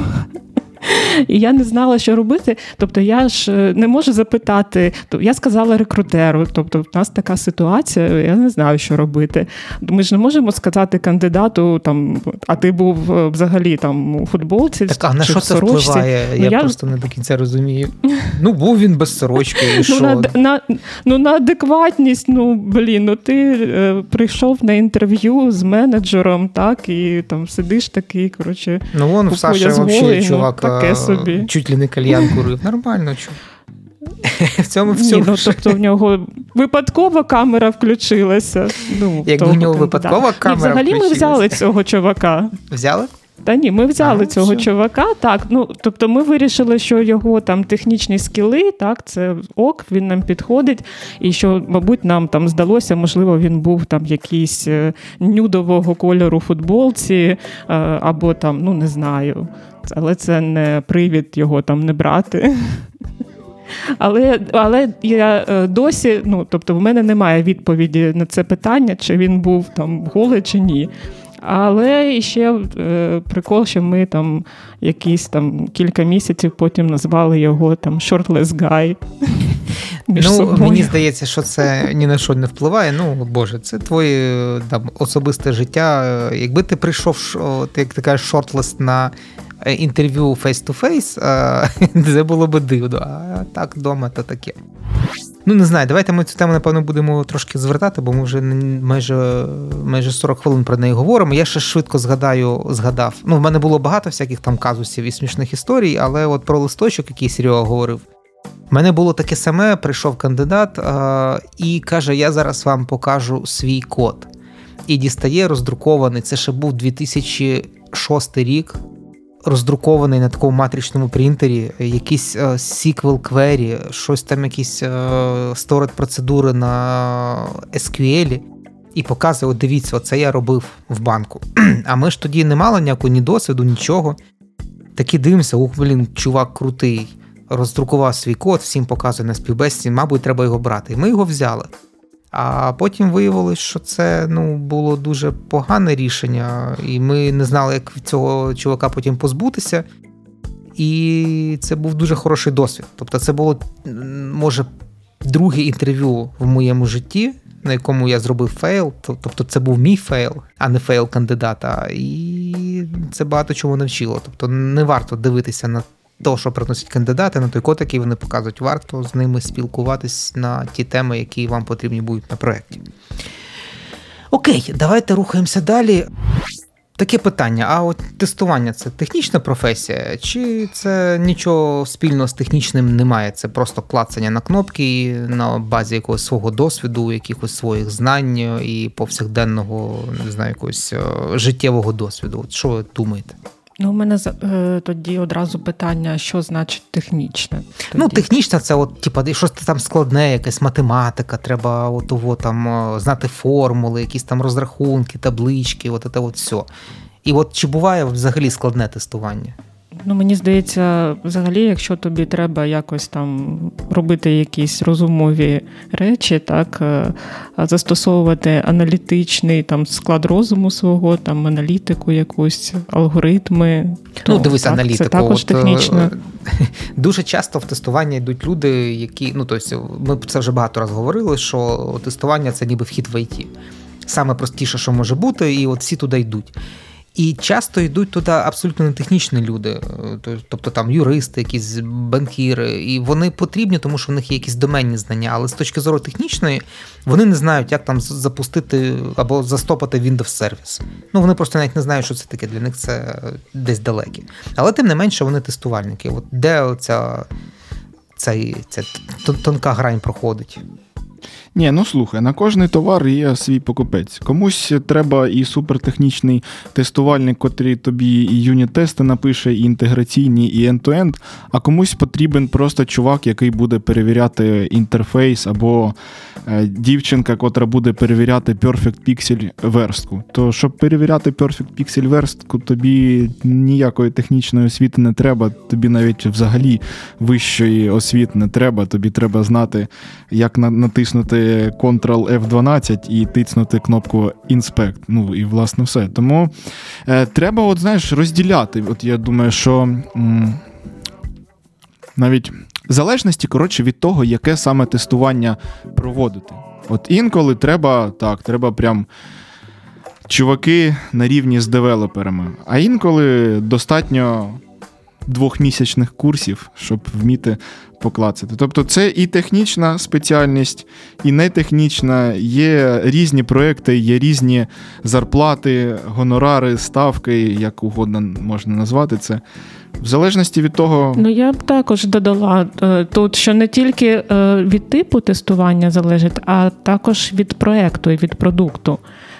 І я не знала, що робити. Тобто, я ж е, не можу запитати. Я сказала рекрутеру, тобто, в нас така ситуація, я не знаю, що робити. Ми ж не можемо сказати кандидату, там, а ти був е, взагалі там у футболці. Так, а на що це впливає? Ну, я, я просто не до кінця розумію. Ну, був він без сорочки. і що? Ну, на, на, ну, на адекватність, ну блін, ну ти е, прийшов на інтерв'ю з менеджером, так, і там сидиш такий, коротше. Ну, вон в Саші взагалі ну, чувак таке собі. чуть ли не кальян курив. Нормально, чу. В цьому в цьому. Ні, ну, тобто в нього випадкова камера включилася. Ну, Як в нього випадкова камера. І взагалі ми взяли цього чувака. Взяли? Та ні, ми взяли а, цього все. чувака. Так, ну тобто, ми вирішили, що його там технічні скіли, так, це ок, він нам підходить, і що, мабуть, нам там здалося, можливо, він був там якийсь е, нюдового кольору футболці, е, або там, ну не знаю, але це не привід його там не брати. Але але я е, досі, ну тобто, в мене немає відповіді на це питання, чи він був там голий, чи ні. Але ще е, прикол, що ми там якісь там кілька місяців потім назвали його там Shirtless Guy. Ну, Мені здається, що це ні на що не впливає. Ну, Боже, це твоє там, особисте життя. Якби ти прийшов, як ти кажеш, shirtless на е, інтерв'ю face-to-face, це було б дивно. А так вдома то таке. Ну, не знаю, давайте ми цю тему, напевно, будемо трошки звертати, бо ми вже майже майже 40 хвилин про неї говоримо. Я ще швидко згадаю, згадав. Ну, в мене було багато всяких там казусів і смішних історій, але от про листочок, який Серега говорив. У мене було таке саме: прийшов кандидат а, і каже: Я зараз вам покажу свій код. І дістає роздрукований. Це ще був 2006 рік роздрукований на такому матричному принтері, якийсь сіквел квері, щось там, якісь сторет процедури на SQL. І показує, от дивіться, оце я робив в банку. А ми ж тоді не мали ніякого ні досвіду, нічого. Такі дивимося, ух, блін, чувак крутий. Роздрукував свій код, всім показує на співбесіді, мабуть, треба його брати. І ми його взяли. А потім виявилось, що це ну, було дуже погане рішення, і ми не знали, як цього чувака потім позбутися. І це був дуже хороший досвід. Тобто, це було, може, друге інтерв'ю в моєму житті, на якому я зробив фейл. Тобто, це був мій фейл, а не фейл кандидата. І це багато чого навчило. Тобто, не варто дивитися на того, що приносять кандидати, на той код, який вони показують, варто з ними спілкуватись на ті теми, які вам потрібні будуть на проєкті. Окей, давайте рухаємося далі. Таке питання: а от тестування це технічна професія, чи це нічого спільного з технічним немає? Це просто клацання на кнопки на базі якогось свого досвіду, якихось своїх знань і повсякденного, не знаю, якогось е, життєвого досвіду. От Що ви думаєте? Ну, у мене е, тоді одразу питання, що значить технічне. Тоді. Ну, технічне це от, типа, щось там складне, якась математика, треба от, от, там е, знати формули, якісь там розрахунки, таблички, от це от все. І от чи буває взагалі складне тестування? Ну, мені здається, взагалі, якщо тобі треба якось там робити якісь розумові речі, так е, застосовувати аналітичний там склад розуму свого, там аналітику, якусь алгоритми. То, ну, дивись, так, аналітику. Це також От, технічно. Дуже часто в тестування йдуть люди, які ну тобто, ми це вже багато раз говорили, що тестування це ніби вхід в ІТ. Саме простіше, що може бути, і от всі туди йдуть. І часто йдуть туди абсолютно не технічні люди, е, тобто там юристи, якісь банкіри, і вони потрібні, тому що в них є якісь доменні знання. Але з точки зору технічної вони не знають, як там запустити або застопати Windows сервіс. Ну вони просто навіть не знають, що це таке. Для них це десь далеке. Але тим не менше вони тестувальники. От де оця ця, ця тонка грань проходить? Ні, ну слухай, на кожний товар є свій покупець. Комусь треба і супертехнічний тестувальник, котрий тобі і юніт-тести напише, і інтеграційні, і end-to-end, а комусь потрібен просто чувак, який буде перевіряти інтерфейс, або е, дівчинка, котра буде перевіряти Perfect Pixel верстку. То щоб перевіряти Perfect Pixel верстку, тобі ніякої технічної освіти не треба, тобі навіть взагалі вищої освіти не треба, тобі треба знати, як натиснути Ctrl F12 і тицнути кнопку Inspect. Ну і власне все. Тому е, треба, от знаєш, розділяти. От я думаю, що м, навіть залежності коротше, від того, яке саме тестування проводити. От інколи треба так, треба прям. Чуваки на рівні з девелоперами, а інколи достатньо двохмісячних курсів, щоб вміти поклацати. Тобто це і технічна спеціальність, і нетехнічна. Є різні проекти, є різні зарплати, гонорари, ставки, як угодно можна назвати це. В залежності від того. Ну я б також додала е, тут, що не тільки е, від типу тестування залежить, а також від проекту і від продукту.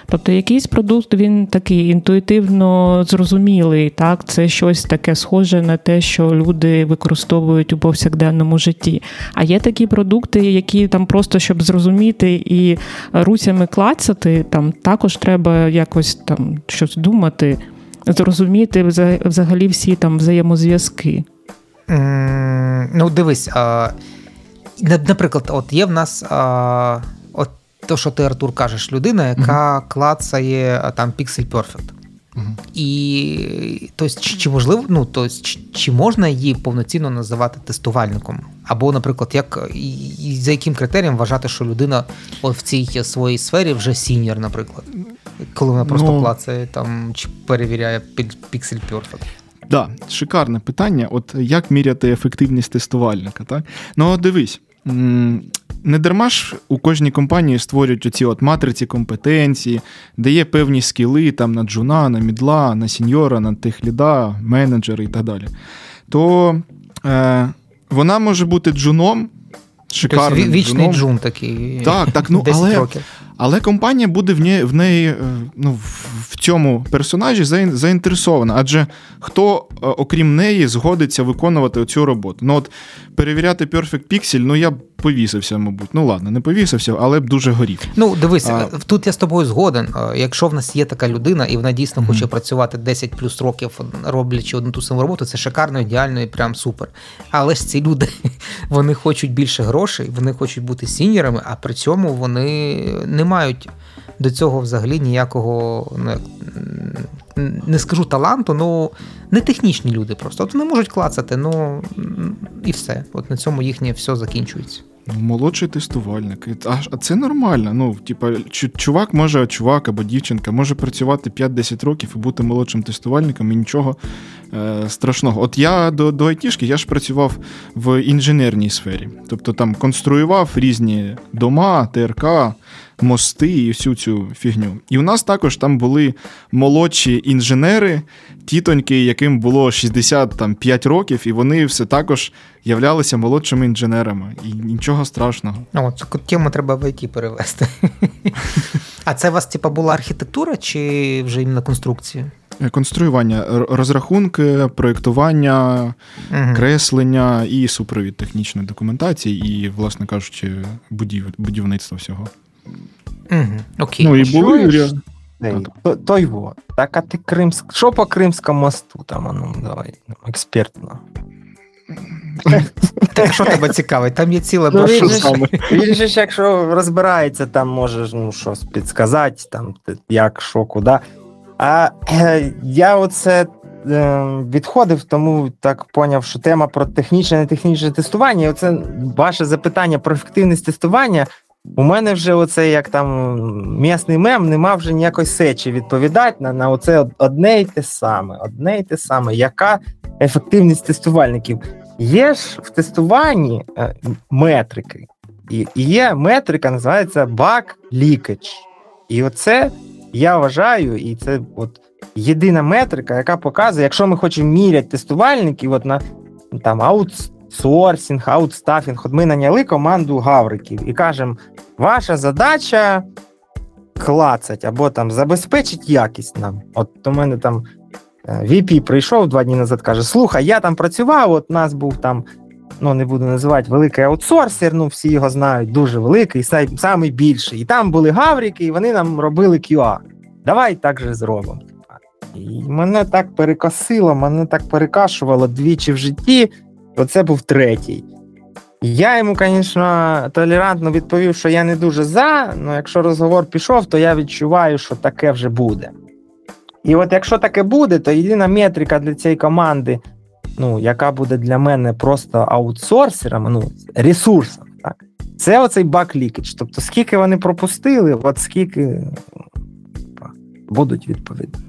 Тобто якийсь продукт він такий інтуїтивно зрозумілий, так це щось таке схоже на те, що люди використовують у повсякденному житті. А є такі продукти, які там просто щоб зрозуміти і руцями клацати, там також треба якось там щось думати, зрозуміти взагалі всі там взаємозв'язки. Mm, ну, дивись, а, наприклад, от є в нас. А то, що ти, Артур, кажеш, людина, яка uh-huh. клацає там Pixel Perfect. Uh-huh. І тобто, чи, чи можливо, ну тобто, чи, чи можна її повноцінно називати тестувальником? Або, наприклад, як і за яким критерієм вважати, що людина от в цій своїй сфері вже сіньор, наприклад, коли вона просто ну, клацає там чи перевіряє Pixel Perfect? Так, да, шикарне питання. От як міряти ефективність тестувальника? Так? Ну, дивись, не дарма ж у кожній компанії створюють оці от матриці компетенції, де є певні скіли там на джуна, на мідла, на сіньора, на техліда, менеджери і так далі. То е, вона може бути джуном. Шикарним тобто Вічний джуном. джун такий. Так, так, ну, але, років. Але компанія буде в неї в неї е, ну, в цьому персонажі заінтересована. Адже хто, е, окрім неї, згодиться виконувати цю роботу? Ну от перевіряти Perfect Pixel, ну я б повісився, мабуть. Ну ладно, не повісився, але б дуже горів. Ну, дивись, а... тут я з тобою згоден. Якщо в нас є така людина, і вона дійсно mm-hmm. хоче працювати 10 плюс років, роблячи одну ту саму роботу, це шикарно, ідеально і прям супер. Але ж ці люди вони хочуть більше грошей, вони хочуть бути сіньорами, а при цьому вони не мають до цього взагалі ніякого, ну, не скажу таланту, ну не технічні люди просто. От вони можуть клацати, ну і все. От на цьому їхнє все закінчується. Молодший тестувальник. А це нормально. Ну, типа, чувак може, чувак або дівчинка може працювати 5-10 років і бути молодшим тестувальником і нічого е, страшного. От я до до айтішки я ж працював в інженерній сфері. Тобто там конструював різні дома, ТРК, мости і всю цю фігню. І у нас також там були молодші інженери, тітоньки, яким було 65 років, і вони все також являлися молодшими інженерами. І нічого страшного. О, цю тему треба в ІТ перевести. А це у вас, типа, була архітектура чи вже іменно конструкція? Е, конструювання, розрахунки, проєктування, угу. креслення і супровід технічної документації, і, власне кажучи, будів, будівництво всього. Угу. Окей. Ну і були. То, то його. Так, а ти Кримськ. Що по Кримському мосту? Там, ну, давай, експертно. Так що тебе цікавить? Там є ціла ну, він, же, він же ж, якщо розбирається, там можеш ну, щось підсказати, там, як, що, куди. А е, я оце е, відходив, тому так поняв, що тема про технічне не технічне тестування. І оце ваше запитання про ефективність тестування. У мене вже оце як там м'ясний мем, нема вже ніякої сечі відповідати на на оце одне й те саме. Одне й те саме. Яка ефективність тестувальників? Є ж в тестуванні е, метрики, і, є метрика, називається bug leakage. І оце я вважаю, і це от єдина метрика, яка показує, якщо ми хочемо міряти тестувальників, от на там аутсорсинг, аутстафінг, от ми наняли команду гавриків і кажемо, ваша задача клацать або там забезпечить якість нам. От у мене там VP е, прийшов два дні назад, каже: Слухай, я там працював, от нас був там. Ну, не буду називати великий аутсорсер, ну всі його знають, дуже великий, самий більший. І там були гаврики, і вони нам робили QA. Давай так же зробимо. І мене так перекосило, мене так перекашувало двічі в житті. Оце був третій. Я йому, звісно, толерантно відповів, що я не дуже за, але якщо розговор пішов, то я відчуваю, що таке вже буде. І от якщо таке буде, то єдина метрика для цієї команди, ну, яка буде для мене просто аутсорсером, ну, ресурсом, так, це оцей бак лікідж. Тобто, скільки вони пропустили, от скільки будуть відповідати.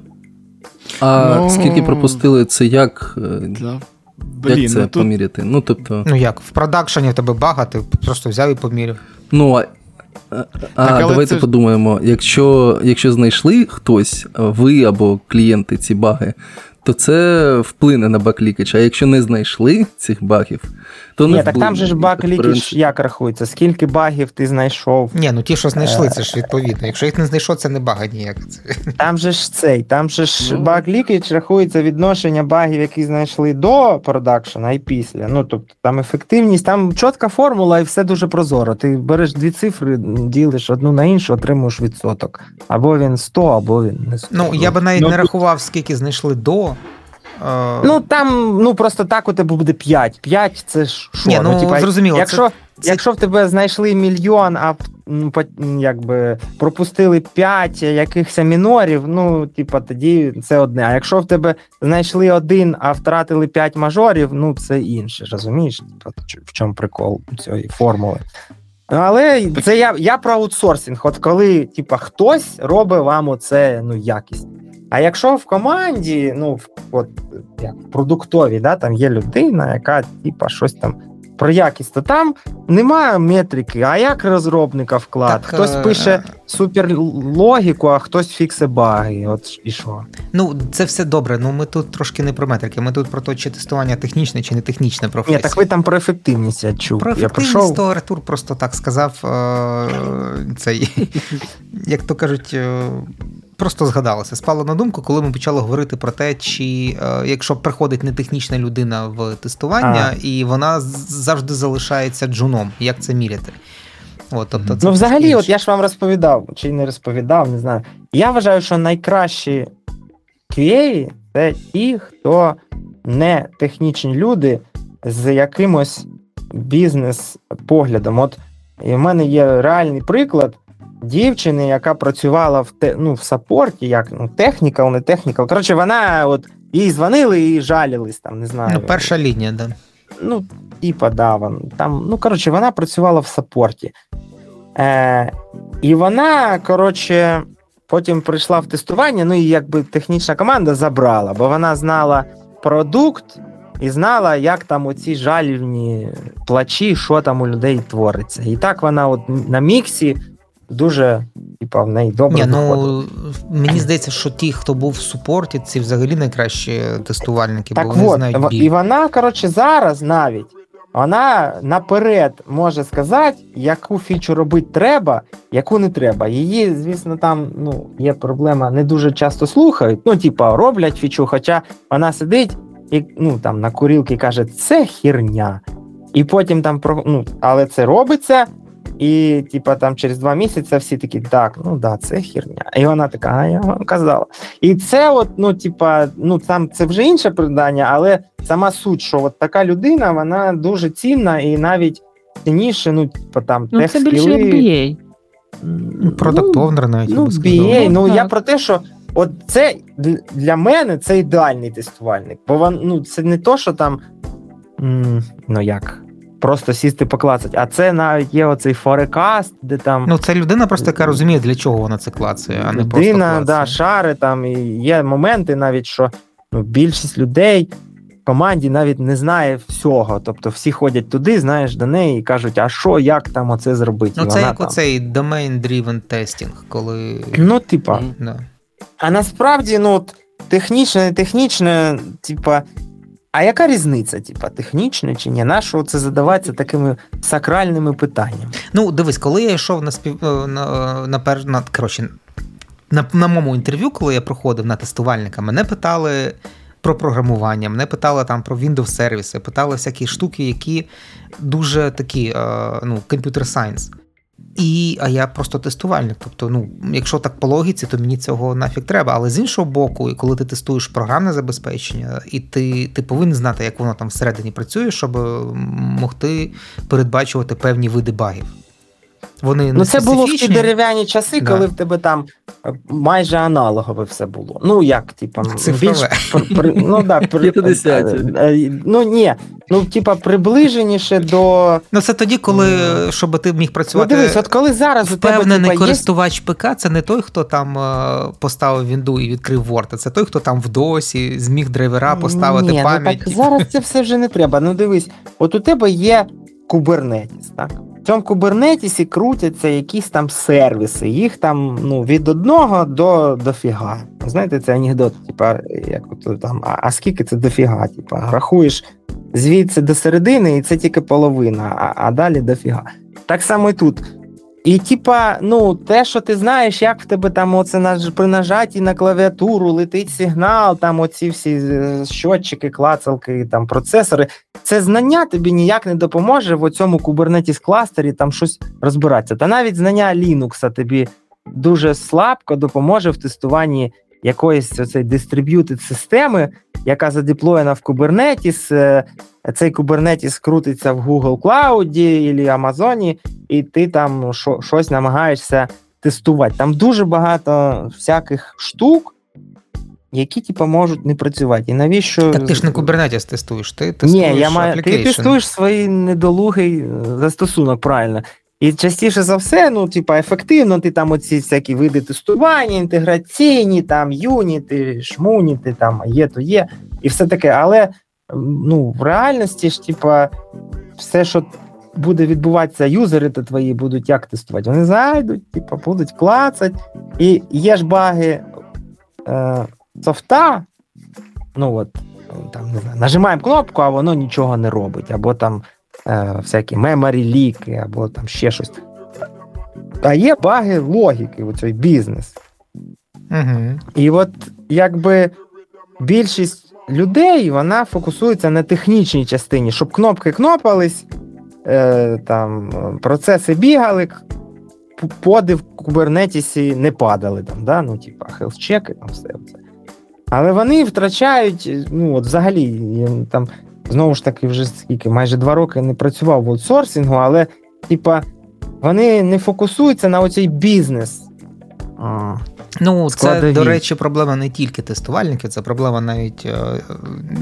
А ну, скільки пропустили, це як е, да. Блін, як це ну, поміряти? Ну, тобто... ну як, в продакшені в тебе бага, ти просто взяв і поміряв. Ну, а, а давайте це... подумаємо: якщо якщо знайшли хтось, ви або клієнти ці баги, то це вплине на баклікач. А якщо не знайшли цих багів, то не Ні, так там же ж баклікач як рахується? Скільки багів ти знайшов? Ні, ну ті, що знайшли, це ж відповідно. Якщо їх не знайшов, це не бага ніяк. Там же ж цей, там же ж ну... баг-лікач рахується відношення багів, які знайшли до продакшена і після. Ну тобто там ефективність, там чітка формула і все дуже прозоро. Ти береш дві цифри, ділиш одну на іншу, отримуєш відсоток. Або він 100, або він не 100. Ну я би навіть ну, не рахував, скільки знайшли до. Ну там ну просто так у тебе буде 5. 5 це ж що? Ні, ну, ну типа, зрозуміло. Якщо це... якщо в тебе знайшли мільйон, а ну, якби пропустили 5 якихось мінорів, ну, типа, тоді це одне. А якщо в тебе знайшли один, а втратили 5 мажорів, ну це інше. Розумієш? В чому прикол цієї формули? Ну, але це я я про аутсорсинг. От коли типа, хтось робить вам оце ну, якість. А якщо в команді, ну от як продуктові, да, там є людина, яка типа щось там про якість, то там немає метрики, а як розробника вклад? Так, хтось е... пише суперлогіку, а хтось фіксе баги. От і що? Ну, це все добре. Ну ми тут трошки не про метрики. Ми тут про те, чи тестування технічне чи не технічне професія. Ні, так ви там про ефективність я чув. Про ефективність, я то Артур просто так сказав. Е- цей, Як то кажуть. Е- просто згадалося. Спало на думку, коли ми почали говорити про те, чи е, якщо приходить нетехнічна людина в тестування, а. і вона завжди залишається джуном, як це міряти? От, тобто, це Ну, взагалі, от я ж вам розповідав, чи не розповідав, не знаю. Я вважаю, що найкращі QA – це ті, хто не технічні люди з якимось бізнес-поглядом. От і в мене є реальний приклад дівчини, яка працювала в те, ну, в саппорті, як ну, технікал, не технікал. Коротше, вона от їй дзвонили і жалілись там, не знаю. Ну, перша лінія, да. Ну, типа, да, вон, там, ну, коротше, вона працювала в саппорті. Е, І вона, коротше, потім прийшла в тестування, ну і якби технічна команда забрала, бо вона знала продукт. І знала, як там оці жалівні плачі, що там у людей твориться. І так вона от на міксі дуже типа, в неї добре. Ні, ну Мені здається, що ті, хто був в супорті, це взагалі найкращі тестувальники, так бо вони от, знають біль. І вона, коротше, зараз навіть вона наперед може сказати, яку фічу робити треба, яку не треба. Її, звісно, там ну, є проблема, не дуже часто слухають. Ну, типа, роблять фічу, хоча вона сидить і ну, там на курілки каже, це херня. І потім там ну, але це робиться. І, типа, там через два місяці всі такі, так, ну да, це херня. І вона така, а я вам казала. І це, от, ну, типа, ну там це вже інше придання, але сама суть, що от така людина, вона дуже цінна і навіть цінніше, ну, типа там Ну, це більше як BA. Продакт овнер навіть. Ну, BA, ну, ну я про те, що от це для мене це ідеальний тестувальник. Бо вон, ну, це не то, що там. Ну як? Просто сісти поклацати. А це навіть є оцей форекаст, де там. Ну, це людина просто яка розуміє, для чого вона це клацає, а не людина, просто клацає. да, шари там. І є моменти навіть, що ну, більшість людей в команді навіть не знає всього. Тобто всі ходять туди, знаєш, до неї і кажуть, а що, як там оце зробити? Ну, це як там... оцей domain-driven testing, коли. Ну, типа. Mm-hmm. Да. А насправді, ну, от, технічне, не технічне, типа. А яка різниця, типа, технічна чи ні? Нашого це задаватися такими сакральними питаннями? Ну, дивись, коли я йшов на спів е, на, на, пер... на коротше, на, на моєму інтерв'ю, коли я проходив на тестувальника, мене питали про програмування, мене питали там про Windows сервіси, питали всякі штуки, які дуже такі, е, ну, computer science. І, А я просто тестувальник. Тобто, ну, якщо так по логіці, то мені цього нафіг треба. Але з іншого боку, коли ти тестуєш програмне забезпечення, і ти ти повинен знати, як воно там всередині працює, щоб могти передбачувати певні види багів. Вони не Ну, це було в ті дерев'яні часи, да. коли в тебе там е, майже аналогове все було. Ну, як, типа, більш при, ну, да, при, е, е, ну, ні, ну, типа, приближеніше до. Ну, це тоді, коли щоб ти міг працювати. Ну, дивись, от коли зараз у тебе типа, користувач є... ПК, це не той, хто там поставив Вінду і відкрив Word, а це той, хто там в досі зміг драйвера поставити ні, пам'ять. Ну, так, зараз це все вже не треба. Ну, дивись, от у тебе є Kubernetes, так? Цьому кубернетісі крутяться якісь там сервіси, їх там ну, від одного до дофіга. Знаєте, це анекдот, типа, як от там, а, а скільки це дофіга? Типа, рахуєш звідси до середини, і це тільки половина, а, а далі дофіга. Так само і тут. І, типа, ну, те, що ти знаєш, як в тебе там оце на, при нажатті на клавіатуру летить сигнал, там оці всі е, щотчики, клацалки, там процесори, це знання тобі ніяк не допоможе в цьому Kubernetes кластері там щось розбиратися. Та навіть знання Linux тобі дуже слабко допоможе в тестуванні якоїсь оцей дистриб'ютед системи, яка задеплоєна в Kubernetes. Цей Kubernetes крутиться в Google Cloud або Amazon, і ти там щось намагаєшся тестувати. Там дуже багато всяких штук. Які типу, можуть не працювати. І навіщо... Так ти ж не Kubernetes тестуєш, ти тестуєш Ні, я маю... ти тестуєш свій недолугий е, застосунок, правильно. І частіше за все, ну, типа, ефективно, ти там оці всякі види тестування, інтеграційні, там юніти, шмуніти, там є, то є, і все таке. Але ну, в реальності ж, типа, все, що буде відбуватися, юзери то твої будуть як тестувати. Вони зайдуть, типа, будуть клацати. І є ж баги е, софта, ну от, там, не знаю, нажимаємо кнопку, а воно нічого не робить. Або там е, всякі меморі ліки, або там ще щось. А є баги логіки, оцей бізнес. Угу. І от якби більшість людей вона фокусується на технічній частині, щоб кнопки кнопались, е, там процеси бігали, поди в кубернетісі не падали, там, да? ну, типа хелс-чеки, там все це. Але вони втрачають, ну, от взагалі, там знову ж таки, вже скільки майже два роки не працював в аутсорсингу, але типа вони не фокусуються на оцей бізнес. Ну, Складові. це, до речі, проблема не тільки тестувальників, це проблема навіть е,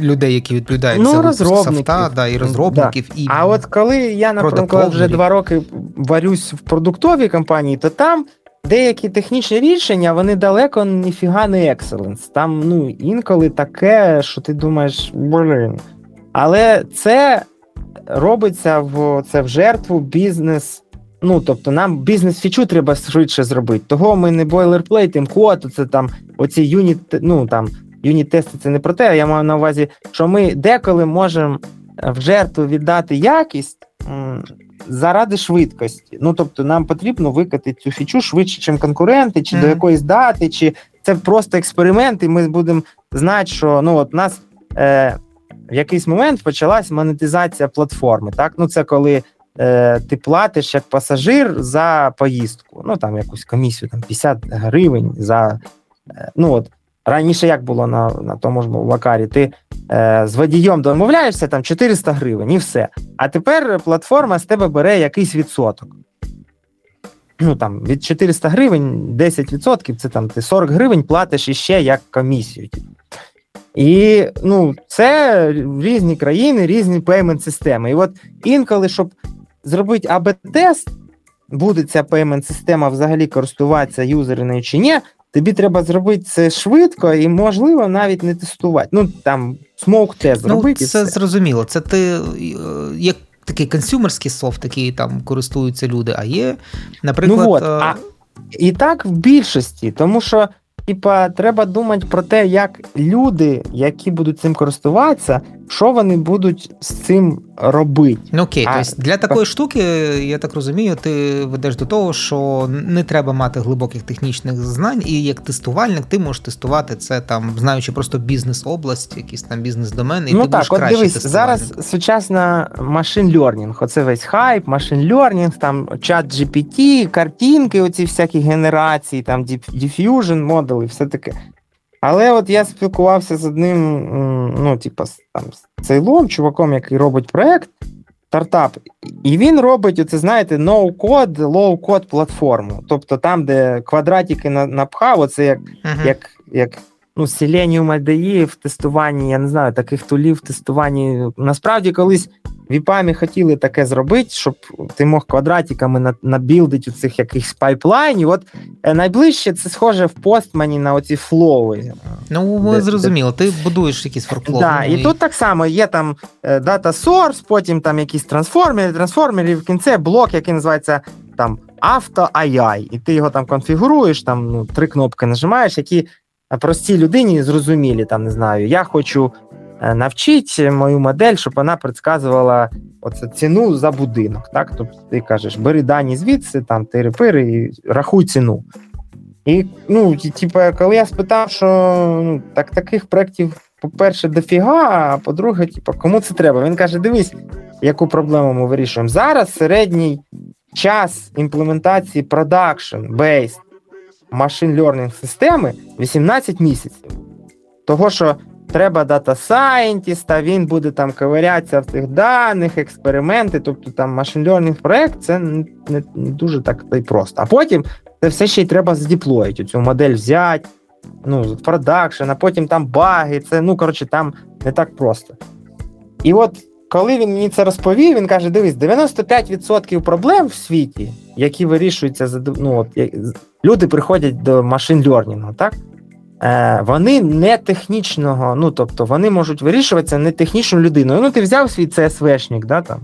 людей, які відповідають ну, за розробників. софта, да, і розробників. Да. І а от коли я, наприклад, вже два роки варюсь в продуктовій компанії, то там деякі технічні рішення вони далеко ніфіга не екселенс. Там ну, інколи таке, що ти думаєш, блин. Але це робиться в це в жертву бізнес Ну, тобто, нам бізнес-фічу треба швидше зробити. Того ми не бойлерплейтим код, це там оці юніт, ну там юніт-тести це не про те, я маю на увазі, що ми деколи можемо в жертву віддати якість заради швидкості. Ну тобто, нам потрібно викати цю фічу швидше, ніж конкуренти, чи mm-hmm. до якоїсь дати, чи це просто експеримент, і ми будемо знати, що ну от нас е, в якийсь момент почалась монетизація платформи. Так, ну це коли е, ти платиш як пасажир за поїздку, ну там якусь комісію, там 50 гривень за е, ну от. Раніше як було на на тому ж лакарі, ти е, з водієм домовляєшся там 400 гривень і все. А тепер платформа з тебе бере якийсь відсоток. Ну там Від 400 гривень 10% це там ти 40 гривень платиш іще як комісію. І ну, це різні країни, різні payment системи. І от інколи, щоб зробити АБ-тест, буде ця payment система взагалі користуватися юзерами чи ні, тобі треба зробити це швидко і, можливо, навіть не тестувати. Ну там smoke тест зробити. Ну, Це зрозуміло. Це ти е, як такий консюмерський софт, який там користуються люди, а є, наприклад. Ну, от, е, а, І так в більшості, тому що Типа, треба думати про те, як люди, які будуть цим користуватися, що вони будуть з цим робити. Ну окей, а, тобто для такої штуки, я так розумію, ти ведеш до того, що не треба мати глибоких технічних знань, і як тестувальник ти можеш тестувати це там, знаючи просто бізнес-область, якісь там бізнес-домени, і ну, ти так, будеш от краще дивись, зараз сучасна машин льорнінг, оце весь хайп, машин льорнінг, там чат GPT, картинки, оці всякі генерації, там diffusion модели, все таке. Але от я спілкувався з одним, ну, типа, там, сейлом, чуваком, який робить проект, стартап, і він робить, оце, знаєте, ноу-код, лоу-код платформу. Тобто там, де квадратики напхав, оце як uh-huh. як, як ну, Selenium IDE в тестуванні, я не знаю, таких тулів в тестуванні. Насправді, колись в ІПАМі хотіли таке зробити, щоб ти мог квадратиками набілдити у цих якихось пайплайнів. От е, найближче це схоже в постмані на оці флови. Ну, ми зрозуміло, ти будуєш якісь форфлоу. Да, і, і тут так само є там е, data source, потім там якісь трансформери, трансформери, і в кінці блок, який називається там авто AI, і ти його там конфігуруєш, там ну, три кнопки нажимаєш, які простій людині зрозумілі, там не знаю, я хочу Е, навчить мою модель, щоб вона предсказувала оце ціну за будинок. Так? Тобто ти кажеш, бери дані звідси, там тири-пири і рахуй ціну. І ну, типу, коли я спитав, що ну, так таких проєктів, по-перше, дофіга, а по-друге, типу, кому це треба? Він каже: дивись, яку проблему ми вирішуємо. Зараз середній час імплементації production-based machine learning системи 18 місяців. Того, що треба дата сайентіста, він буде там ковирятися в цих даних, експерименти. Тобто там машин learning проект це не, не дуже так і просто. А потім це все ще й треба задіплоїти, цю модель взяти, ну, продакшн, а потім там баги. Це, ну, коротше, там не так просто. І от коли він мені це розповів, він каже: дивись, 95% проблем в світі, які вирішуються за ну, от, люди приходять до машин льорнінгу, так? Е, вони не технічного, ну тобто вони можуть вирішуватися не технічною людиною. Ну, ти взяв свій CSV-шник, да, там,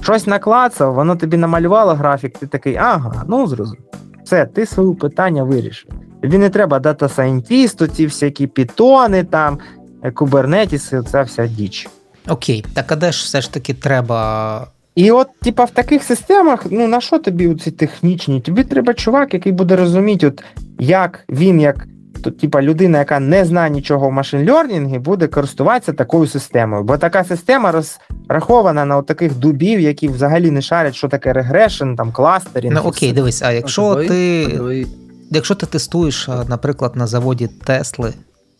щось наклацав, воно тобі намалювало графік, ти такий, ага, ну зрозумів. Все, ти своє питання вирішив. Тобі не треба дата сайентісту, ці всякі пітони, там, кубернетіси, ця вся діч. Окей, так а де ж все ж таки треба. І от, типа, в таких системах, ну на що тобі ці технічні? Тобі треба чувак, який буде розуміти, от як він, як то, типа, людина, яка не знає нічого в машин-лернінгі, буде користуватися такою системою. Бо така система розрахована на таких дубів, які взагалі не шарять, що таке регрешн, там кластері. Ну окей, дивись, а якщо а ти давай. якщо ти тестуєш, наприклад, на заводі Тесли,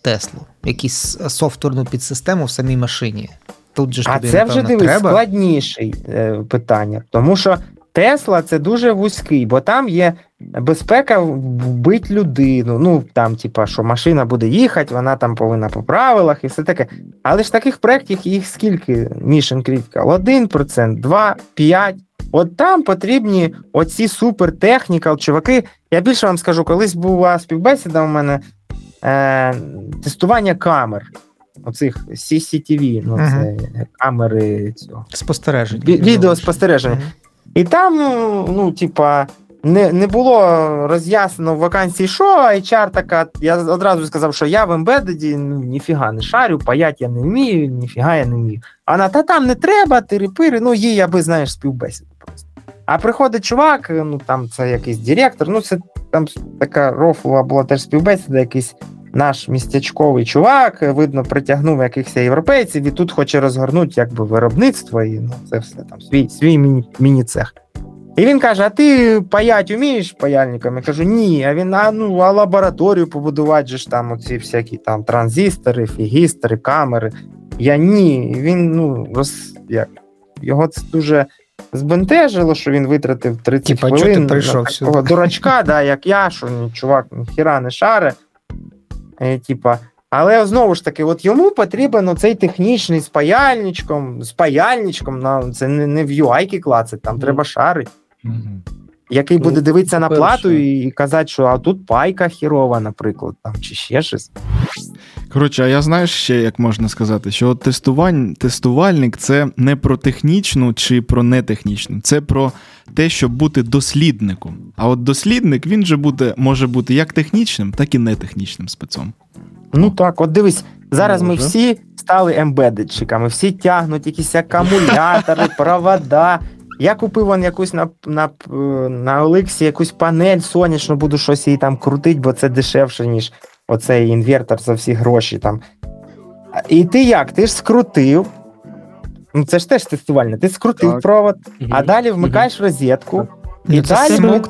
Теслу, якусь софтверну підсистему в самій машині. Тут же ж А тобі, це вже дивись треба. складніше е, питання, тому що Тесла це дуже вузький, бо там є безпека вбити людину. Ну там, типа, що машина буде їхати, вона там повинна по правилах і все таке. Але ж таких проєктів їх скільки Mission Critical? 1%, 2, 5. От там потрібні оці супер технікал чуваки. Я більше вам скажу, колись була співбесіда у мене е, тестування камер. Оцих CCTV, ну це uh-huh. камери цього. Спостереження. Відеоспостереження. Uh-huh. І там, ну, типа, не не було роз'яснено в вакансії, що HR така. Я одразу сказав, що я в ембедеді ну, ніфіга не шарю, паять я не вмію, ніфіга я не вмію. А вона, та там не треба, тири-пири, ну їй, аби знаєш, співбесіду просто. А приходить чувак, ну там це якийсь директор, ну це там така рофлова була теж співбесіда, якийсь наш містечковий чувак, видно, притягнув якихось європейців і тут хоче розгорнути якби виробництво, і ну, це все там свій свій міні-цех. І він каже: А ти паять вмієш паяльником? Я кажу, ні. А він а ну а лабораторію побудувати же ж там оці всякі там транзистори, фігістори, камери. Я ні. Він ну роз як його це дуже збентежило, що він витратив 30 Тіпа, хвилин ти прийшов на такого дурачка, да, як я, що чувак ніхіра не шаре. І, типа, але знову ж таки, от йому потрібен цей технічний з паяльничком, з паяльничком, на, це не не в UI клацать, там mm. треба шарити. Mm-hmm. Який ну, буде дивитися на плату і казати, що а тут пайка хірова, наприклад, там, чи ще щось. Коротше, а я знаю ще, як можна сказати, що тестувань, тестувальник це не про технічну чи про нетехнічну, це про те, щоб бути дослідником. А от дослідник він же буде, може бути як технічним, так і нетехнічним спецом. Ну так, от дивись, зараз Може. ми всі стали ембедедчиками, всі тягнуть якісь акумулятори, провода. Я купив вон якусь на на, на Олексі якусь панель сонячну, буду щось її там крутити, бо це дешевше, ніж оцей інвертор за всі гроші там. І ти як? Ти ж скрутив. Ну це ж теж тестувальне. Ти скрутив так. провод, угу. а далі вмикаєш угу. розетку. І, далі,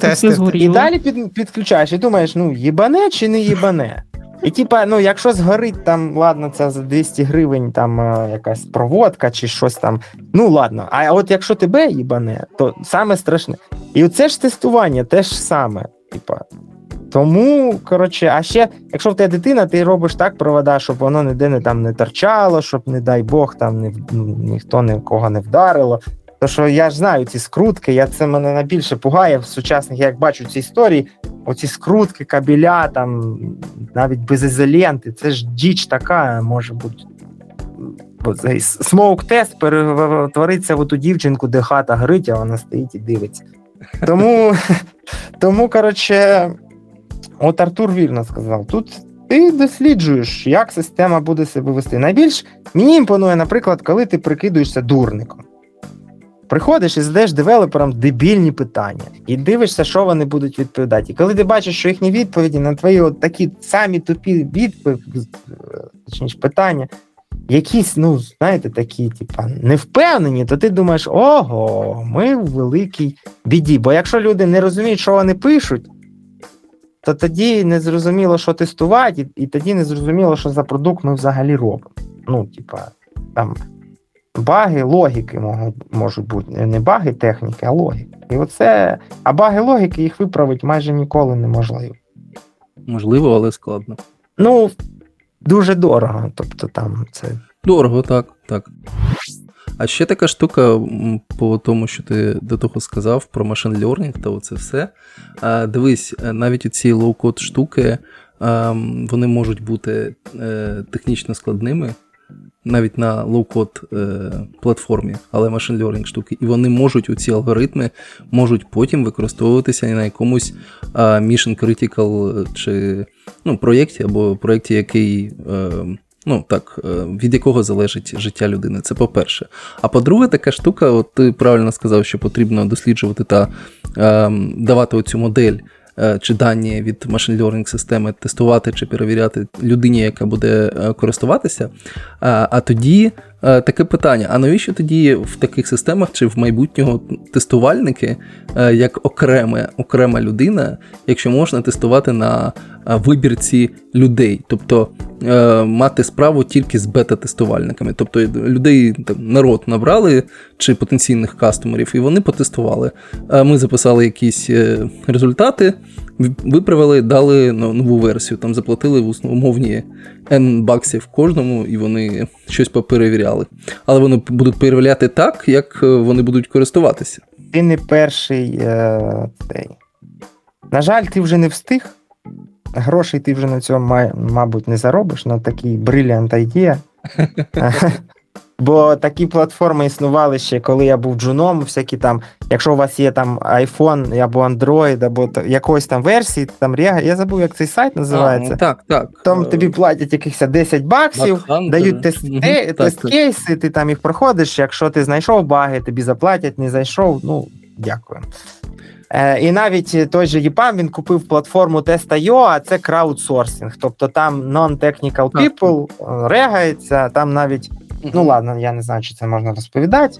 і далі під, підключаєш і думаєш, ну, їбане чи не їбане? І типа, ну, якщо згорить там, ладно, це за 200 гривень там е, якась проводка чи щось там. Ну ладно, а от якщо тебе їбане, то саме страшне. І оце ж тестування теж саме. Типа. Тому, коротше, а ще, якщо в тебе дитина, ти робиш так провода, щоб воно ніде не там не торчало, щоб, не дай Бог, там не, ну, ніхто нікого не вдарило. То що я ж знаю ці скрутки, я це мене найбільше пугає в сучасних, як бачу ці історії, оці скрутки, кабеля, там навіть без ізоленти, це ж діч така може бути. Смоук-тест перетвориться в ту дівчинку, де хата горить, а вона стоїть і дивиться. Тому, тому коротше, от Артур вірно сказав: тут ти досліджуєш, як система буде себе вести. Найбільш мені імпонує, наприклад, коли ти прикидуєшся дурником. Приходиш і задаєш девелоперам дебільні питання, і дивишся, що вони будуть відповідати. І коли ти бачиш, що їхні відповіді на твої от такі самі тупі відповіді, точніше питання, якісь, ну, знаєте, такі, типа, невпевнені, то ти думаєш, ого, ми в великій біді. Бо якщо люди не розуміють, що вони пишуть, то тоді не зрозуміло, що тестувати, і, і тоді не зрозуміло, що за продукт ми взагалі робимо. Ну, типа, там баги логіки можуть бути. Не баги техніки, а логіки. І оце, а баги логіки їх виправити майже ніколи неможливо. Можливо, але складно. Ну, дуже дорого. Тобто там це. Дорого, так, так. А ще така штука, по тому, що ти до того сказав про машин learning та оце все. Дивись, навіть ці лоу-код штуки, вони можуть бути е, технічно складними навіть на лоу-код е, платформі, але машин learning штуки, і вони можуть у ці алгоритми можуть потім використовуватися на якомусь е, mission critical чи ну, проєкті або проєкті, який. Е, Ну так, е, від якого залежить життя людини, це по-перше. А по-друге, така штука, от ти правильно сказав, що потрібно досліджувати та е, давати оцю модель Е, чи дані від машин learning системи тестувати чи перевіряти людині, яка буде е, користуватися. А тоді е, таке питання: а навіщо тоді в таких системах чи в майбутнього тестувальники як окрема, окрема людина, якщо можна тестувати на вибірці людей, тобто мати справу тільки з бета-тестувальниками. Тобто людей там, народ набрали чи потенційних кастомерів, і вони потестували. Ми записали якісь результати виправили, дали нову версію, там заплатили в умовні N баксів кожному, і вони щось поперевіряли. Але вони будуть перевіряти так, як е, вони будуть користуватися. Ти не перший. Е. На жаль, ти вже не встиг. Грошей ти вже на цьому, мабуть, не заробиш на такий бриліант idea. Бо такі платформи існували ще, коли я був джуном, всякі там, якщо у вас є там iPhone або Android, або якоїсь там версії, там я забув, як цей сайт називається. А, так, так. Там тобі платять якихось 10 баксів, дають тест-кейси, ти там їх проходиш. Якщо ти знайшов баги, тобі заплатять, не зайшов, ну, дякую. Е, І навіть той же ЄПАМ він купив платформу Test.io, а це краудсорсинг. Тобто там non-technical people регається, там навіть. Ну ладно, я не знаю, чи це можна розповідати.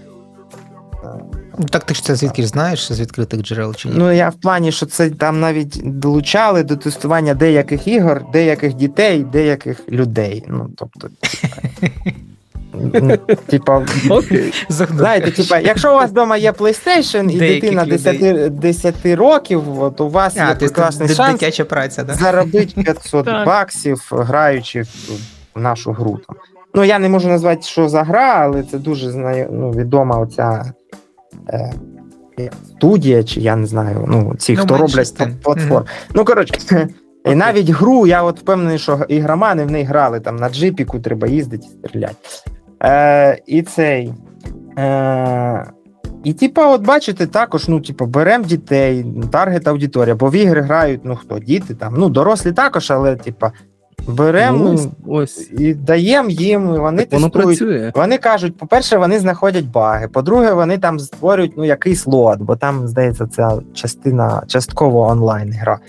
Ну, так ти ж це звідки ж знаєш з відкритих джерел чи ні? Ну я в плані, що це там навіть долучали до тестування деяких ігор, деяких дітей, деяких людей. Ну, тобто, Типа, знаєте, типа, якщо у вас вдома є PlayStation і дитина 10 10 років, от у вас є прекрасний шанс праця, заробити 500 баксів, граючи в нашу гру. Ну, я не можу назвати, що за гра, але це дуже ну, відома оця е, студія, чи я не знаю, ну, ці, ну, хто роблять платформ. Mm-hmm. Ну, коротше, і навіть гру, я от впевнений, що ігромани в неї грали там на джипіку, треба їздити і стріляти. Е, І цей. Е, І, типа, от бачите, також, ну, типу, беремо дітей, таргет аудиторія, бо в ігри грають, ну хто, діти там, ну, дорослі також, але, типа, Беремо ну, ось, і даємо їм. і Вони так тестують. працює. Вони кажуть, по-перше, вони знаходять баги. По-друге, вони там створюють ну, якийсь лот, бо там, здається, ця частина частково онлайн гра.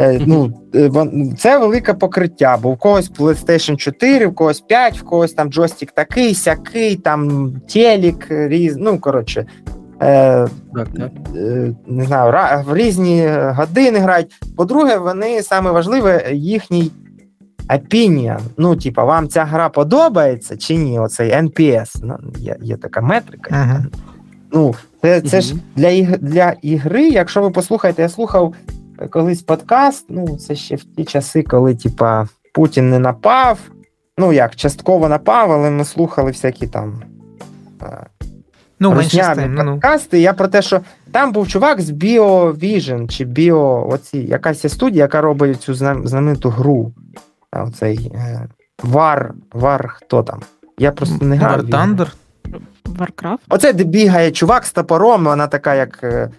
Е, ну, е, Це велике покриття, бо в когось PlayStation 4, в когось 5, в когось там джойстик такий, сякий, там телек, різ... ну, коротше. Е, так, так. Е, не знаю, в різні години грають. По-друге, вони саме важливе їхній opinion, ну, типа, вам ця гра подобається чи ні? Оцей NPS, ну, є є така метрика. Ага. Ну, Це це ж для для ігри, якщо ви послухаєте, я слухав колись подкаст, ну, це ще в ті часи, коли, типа, Путін не напав. Ну, як, частково напав, але ми слухали всякі там. Ну, росняні ну, ну. подкасти. Я про те, що там був чувак з BioVision чи Bio, оці, якась студія, яка робить цю знамениту гру оцей е, Вар, Вар, хто там? Я просто не грав. War Thunder? Warcraft? Оце де бігає чувак з топором, вона така, як е,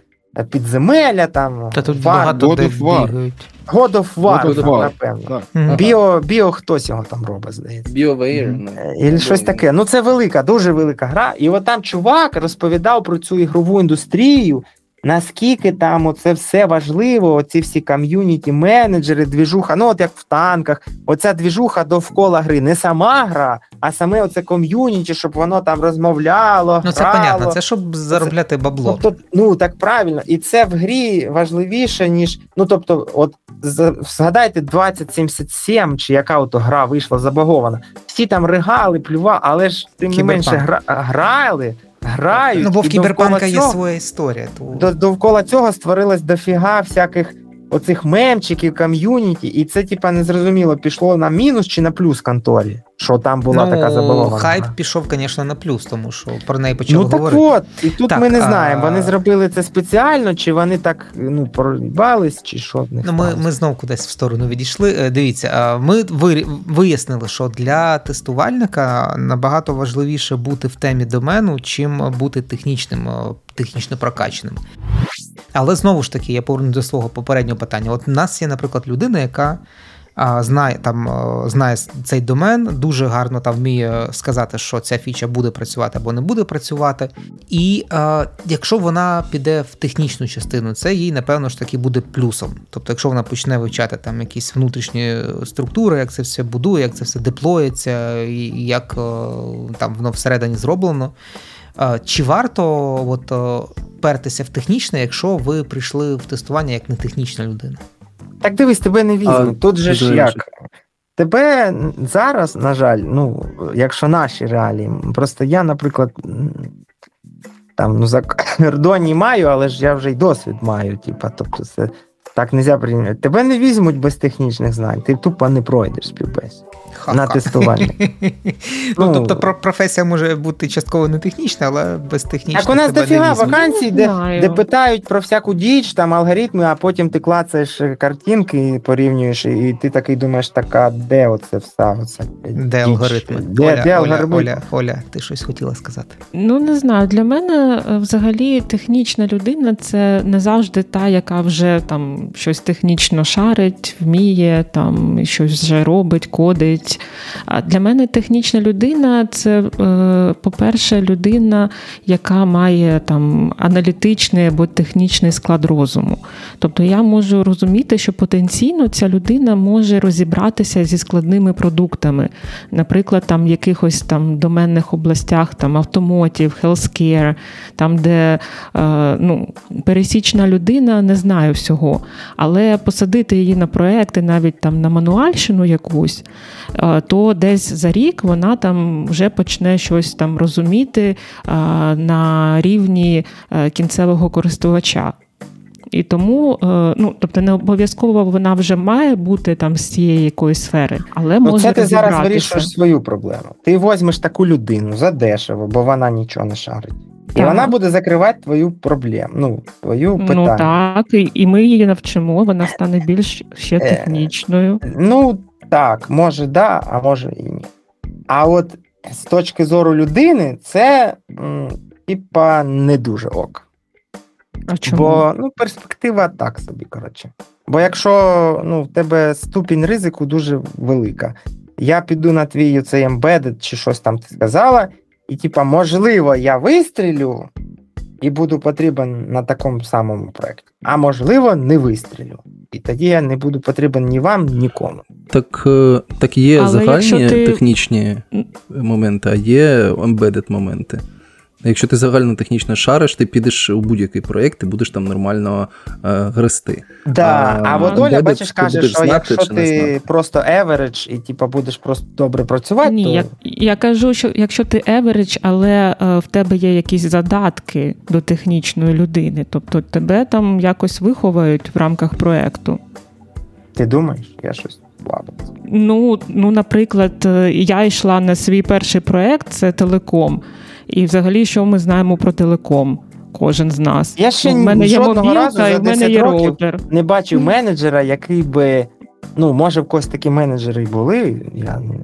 підземелля там. Та тут War. багато God of War. бігають. God of War, God of War. напевно. Mm-hmm. Біо, біо хтось його там робить, здається. BioWare. Mm-hmm. І щось таке. Ну, це велика, дуже велика гра. І от там чувак розповідав про цю ігрову індустрію, Наскільки там це все важливо, оці всі ком'юніті, менеджери, двіжуха, ну от як в танках, оця двіжуха довкола гри, не сама гра, а саме оце ком'юніті, щоб воно там розмовляло. Ну, це грало. понятно, це щоб заробляти бабло. Тобто, ну так правильно, і це в грі важливіше, ніж. Ну тобто, от згадайте 2077, чи яка ото гра вийшла забагована. Всі там ригали, плювали, але ж тим не менше гра, грали грають. Ну, бо в кіберпанка є своя історія. То... Довкола цього створилось дофіга всяких оцих мемчиків, ком'юніті, і це, типа, незрозуміло, пішло на мінус чи на плюс конторі що там була ну, така забалована. Хайп пішов, звісно, на плюс, тому що про неї почали ну, говорити. Ну так от, і тут так, ми не знаємо, вони зробили це спеціально, чи вони так ну, проїбались, чи що в них Ну, Ми ми знову кудись в сторону відійшли. Е, дивіться, ми вияснили, що для тестувальника набагато важливіше бути в темі домену, чим бути технічним, технічно прокаченим. Але знову ж таки, я поверну до свого попереднього питання. От у нас є, наприклад, людина, яка знає там знає цей домен, дуже гарно там вміє сказати, що ця фіча буде працювати або не буде працювати. І е, якщо вона піде в технічну частину, це їй, напевно ж таки буде плюсом. Тобто, якщо вона почне вивчати там якісь внутрішні структури, як це все будує, як це все деплоїться, як там воно всередині зроблено. Чи варто от, пертися в технічне, якщо ви прийшли в тестування як не технічна людина? Так дивись, тебе не візьмуть. Тут же ж як. Тебе зараз, на жаль, ну, якщо наші реалії, просто я, наприклад, там ну, за кордоні маю, але ж я вже й досвід маю. Типа, тобто це Так не можна прийняти. Тебе не візьмуть без технічних знань, ти тупо не пройдеш співбесіду. На тестування. Ну, тобто професія може бути частково не технічна, але без технічної. Так у нас дофіга вакансій, де де питають про всяку діч, там алгоритми, а потім ти клацаєш картинки, порівнюєш, і ти такий думаєш, така, де оце все? Оце, де алгоритми? Де, Оля, де алгоритми? Оля, Оля, ти щось хотіла сказати? Ну, не знаю. Для мене е, взагалі технічна людина це не завжди та, яка вже там щось технічно шарить, вміє, там щось вже робить, кодить. А для мене технічна людина це, е, по-перше, людина, яка має там аналітичний або технічний склад розуму. Тобто я можу розуміти, що потенційно ця людина може розібратися зі складними продуктами, наприклад, там в якихось там доменних областях, там автомотів, healthcare, там, де е, ну, пересічна людина не знає всього, але посадити її на проекти, навіть там на мануальщину якусь, Е, то десь за рік вона там вже почне щось там розуміти е, на рівні е, кінцевого користувача. І тому, ну тобто, не обов'язково вона вже має бути там з цієї якоїсь сфери, але може це ти зараз вирішуєш свою проблему. Ти візьмеш таку людину за дешево, бо вона нічого не шарить. І так. вона буде закривати твою проблему, ну, твою питання. Ну так, і ми її навчимо, вона стане більш ще технічною. Ну, так, може, да, а може і ні. А от з точки зору людини, це типа не дуже ок. А чому? Бо ну, перспектива так собі, коротше. Бо якщо ну, в тебе ступінь ризику дуже велика, я піду на твій цей embedded чи щось там ти сказала, і типа, можливо, я вистрілю і буду потрібен на такому самому проєкті. А можливо, не вистрілю. І тоді я не буду потрібен ні вам, нікому. Так е, так є Але загальні ти... технічні моменти, а є embedded моменти. Якщо ти загально технічно шариш, ти підеш у будь-який проєкт і будеш там нормально е, грести. Да, а, а от Оля, бачиш, каже, що знати, якщо ти просто average і типу, будеш просто добре працювати. Ні, то... я я кажу, що якщо ти average, але е, в тебе є якісь задатки до технічної людини, тобто тебе там якось виховають в рамках проєкту. Ти думаєш, я щось слабо. Ну, ну, наприклад, е, я йшла на свій перший проєкт, це телеком. І взагалі, що ми знаємо про телеком? Кожен з нас. Я ще ну, в мене є мобілка, і в мене є роутер. Не бачив менеджера, який би. Ну, може, в когось такі менеджери й були. Я, ну,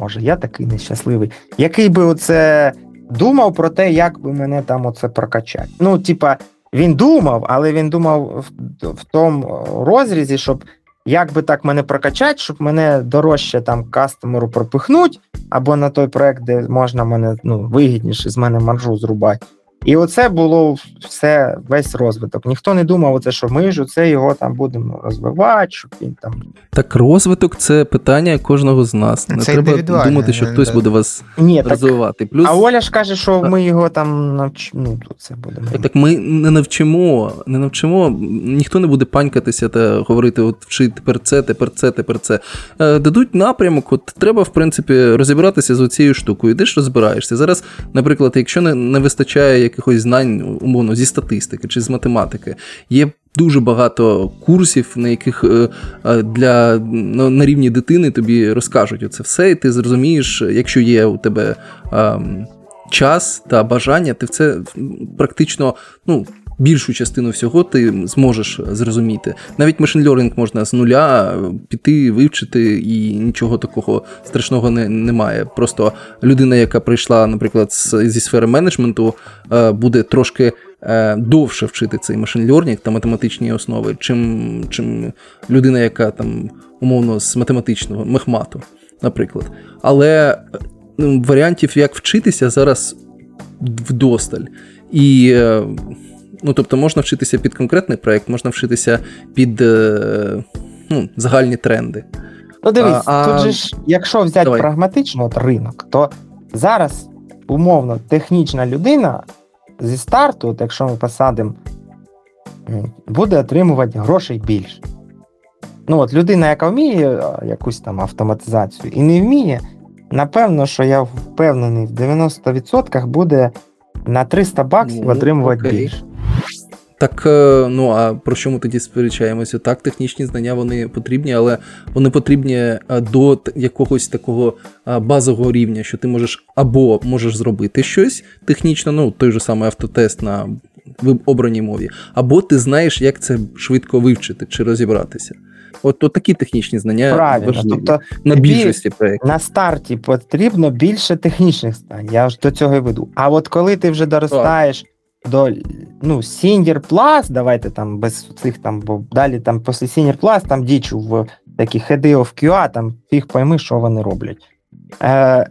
Може, я такий нещасливий, який би оце думав про те, як би мене там оце прокачати. Ну, типа, він думав, але він думав в, в тому розрізі, щоб як би так мене прокачати, щоб мене дорожче там кастомеру пропихнуть, або на той проект, де можна мене ну, вигідніше з мене маржу зрубати. І оце було все весь розвиток. Ніхто не думав, оце, що ми ж оце його там будемо розвивати, щоб він там. Так, розвиток це питання кожного з нас. Не це треба думати, що хтось буде вас Ні, розвивати. Плюс... А Оля ж каже, що ми його там навчимо. Ну, це будемо. Так ми не навчимо, не навчимо, ніхто не буде панькатися та говорити: от вчи тепер це, тепер це, тепер це. Е, дадуть напрямок, от треба, в принципі, розібратися з оцією штукою. Йдеш, розбираєшся. Зараз, наприклад, якщо не, не вистачає якихось знань, умовно, зі статистики чи з математики. Є дуже багато курсів, на яких е, е, для на рівні дитини тобі розкажуть оце все, і ти зрозумієш, якщо є у тебе. Ем, час та бажання, ти це практично ну, більшу частину всього ти зможеш зрозуміти. Навіть машин learning можна з нуля піти, вивчити, і нічого такого страшного не, немає. Просто людина, яка прийшла, наприклад, зі сфери менеджменту, е, буде трошки. Е, довше вчити цей машин learning та математичні основи, чим чим людина, яка там умовно з математичного мехмату, наприклад. Але ну, варіантів, як вчитися, зараз вдосталь. І е, Ну, тобто можна вчитися під конкретний проєкт, можна вчитися під е, ну, загальні тренди. Ну, дивись, а, тут же ж, якщо взяти давай. прагматично от ринок, то зараз умовно технічна людина зі старту, от якщо ми посадимо, буде отримувати грошей більше. Ну, от людина, яка вміє якусь там автоматизацію і не вміє, напевно, що я впевнений, в 90% буде на 300 баксів ну, отримувати окей. більше. Так, е, ну а про що ми тоді сперечаємося? Так, технічні знання вони потрібні, але вони потрібні е, до якогось такого е, базового рівня, що ти можеш або можеш зробити щось технічно, ну той же самий автотест на обраній мові, або ти знаєш, як це швидко вивчити чи розібратися. От, от такі технічні знання Правильно. важливі Тобто на більшості проєктів. На старті потрібно більше технічних знань. Я ж до цього і веду. А от коли ти вже доростаєш до ну, Senior Plus, давайте там без цих там, бо далі там після Senior Plus там дічу в такі head of QA, там фіг пойми, що вони роблять. Е,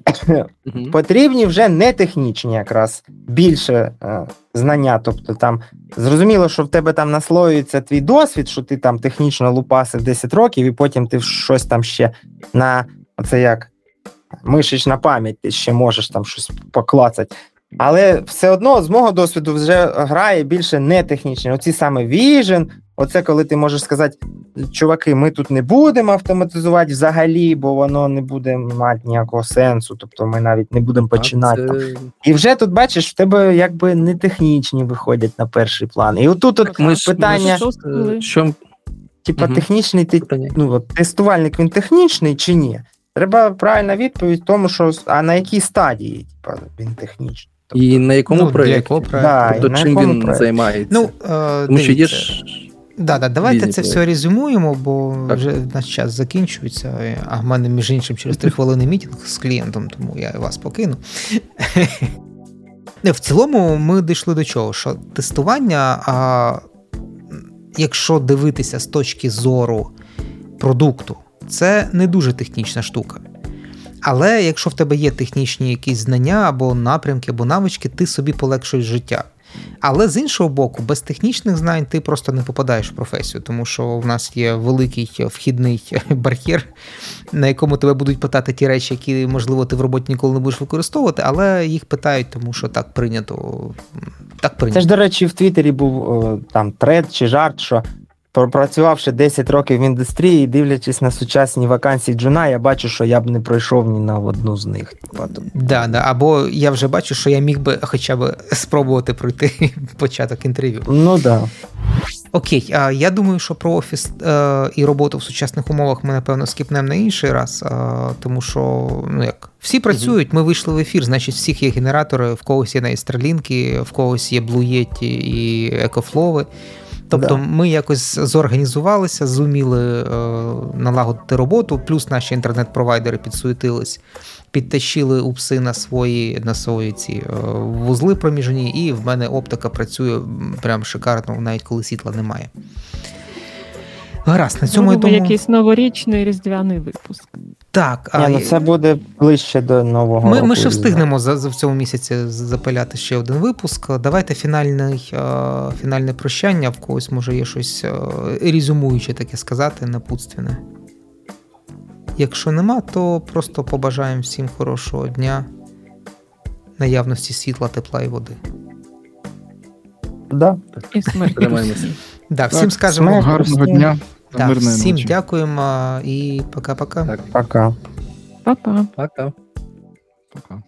Мгм. Потрібні вже не технічні якраз більше е, знання. Тобто там зрозуміло, що в тебе там наслоюється твій досвід, що ти там технічно лупасив 10 років, і потім ти щось там ще на оце як мишечна пам'ять, ти ще можеш там щось поклацати. Але все одно з мого досвіду вже грає більше не технічні. Оці саме Vision, оце коли ти можеш сказати, чуваки, ми тут не будемо автоматизувати взагалі, бо воно не буде мати ніякого сенсу. Тобто ми навіть не будемо починати. Там. це- І вже тут бачиш, в тебе якби не технічні виходять на перший план. І отут от Ми питання, ми ж, е, що типа Мгм. технічний ти ну, от, тестувальник він технічний чи ні? Треба правильна відповідь тому, що а на якій стадії типа, він технічний. І на якому Ну, для проєкті? якого проєкту? Да, Тобто на чим якому він проєкті? займається? Ну, е, Тому що є ж Да, да, давайте різні це все резюмуємо, бо Так. вже наш час закінчується. А в мене, між іншим, через три хвилини мітинг з клієнтом, тому я вас покину. В цілому, ми дійшли до чого? Що тестування, а, якщо дивитися з точки зору продукту, це не дуже технічна штука. Але якщо в тебе є технічні якісь знання або напрямки, або навички, ти собі полегшуєш життя. Але з іншого боку, без технічних знань ти просто не попадаєш в професію, тому що в нас є великий вхідний бар'єр, на якому тебе будуть питати ті речі, які, можливо, ти в роботі ніколи не будеш використовувати, але їх питають, тому що так прийнято. Так Це ж, до речі, в Твіттері був там тред чи жарт, що пропрацювавши 10 років в індустрії, дивлячись на сучасні вакансії джуна, я бачу, що я б не пройшов ні на одну з них. Тобто, Да, да. Або я вже бачу, що я міг би хоча б спробувати пройти початок інтерв'ю. Ну да. Окей, а я думаю, що про офіс е, і роботу в сучасних умовах ми напевно скіпнемо на інший раз, е, тому що ну як всі працюють, ми вийшли в ефір, значить, всіх є генератори, в когось є навіть Starlink, в когось є Yeti і Екофлови. Тобто Да. ми якось зорганізувалися, зуміли е, налагодити роботу, плюс наші інтернет-провайдери підсуетились, підтащили упси на свої на свої ці е, вузли проміжні, і в мене оптика працює прям шикарно, навіть коли світла немає. Гаразд, на цьому я думаю. якийсь новорічний різдвяний випуск. Так, Ні, а ну це буде ближче до нового Ми, року. ми ще встигнемо за, за в цьому місяці запиляти ще один випуск. Давайте фінальний, е, фінальне прощання. В когось може є щось е, резюмуюче таке сказати, напутственне. Якщо нема, то просто побажаємо всім хорошого дня, наявності світла, тепла і води. Да. І смерть. Да, всім Так, скажемо. Гарного дня та да, мирної всім ночі. дякуємо і пока-пока. Так, Пока. Па-па. пока. Пока.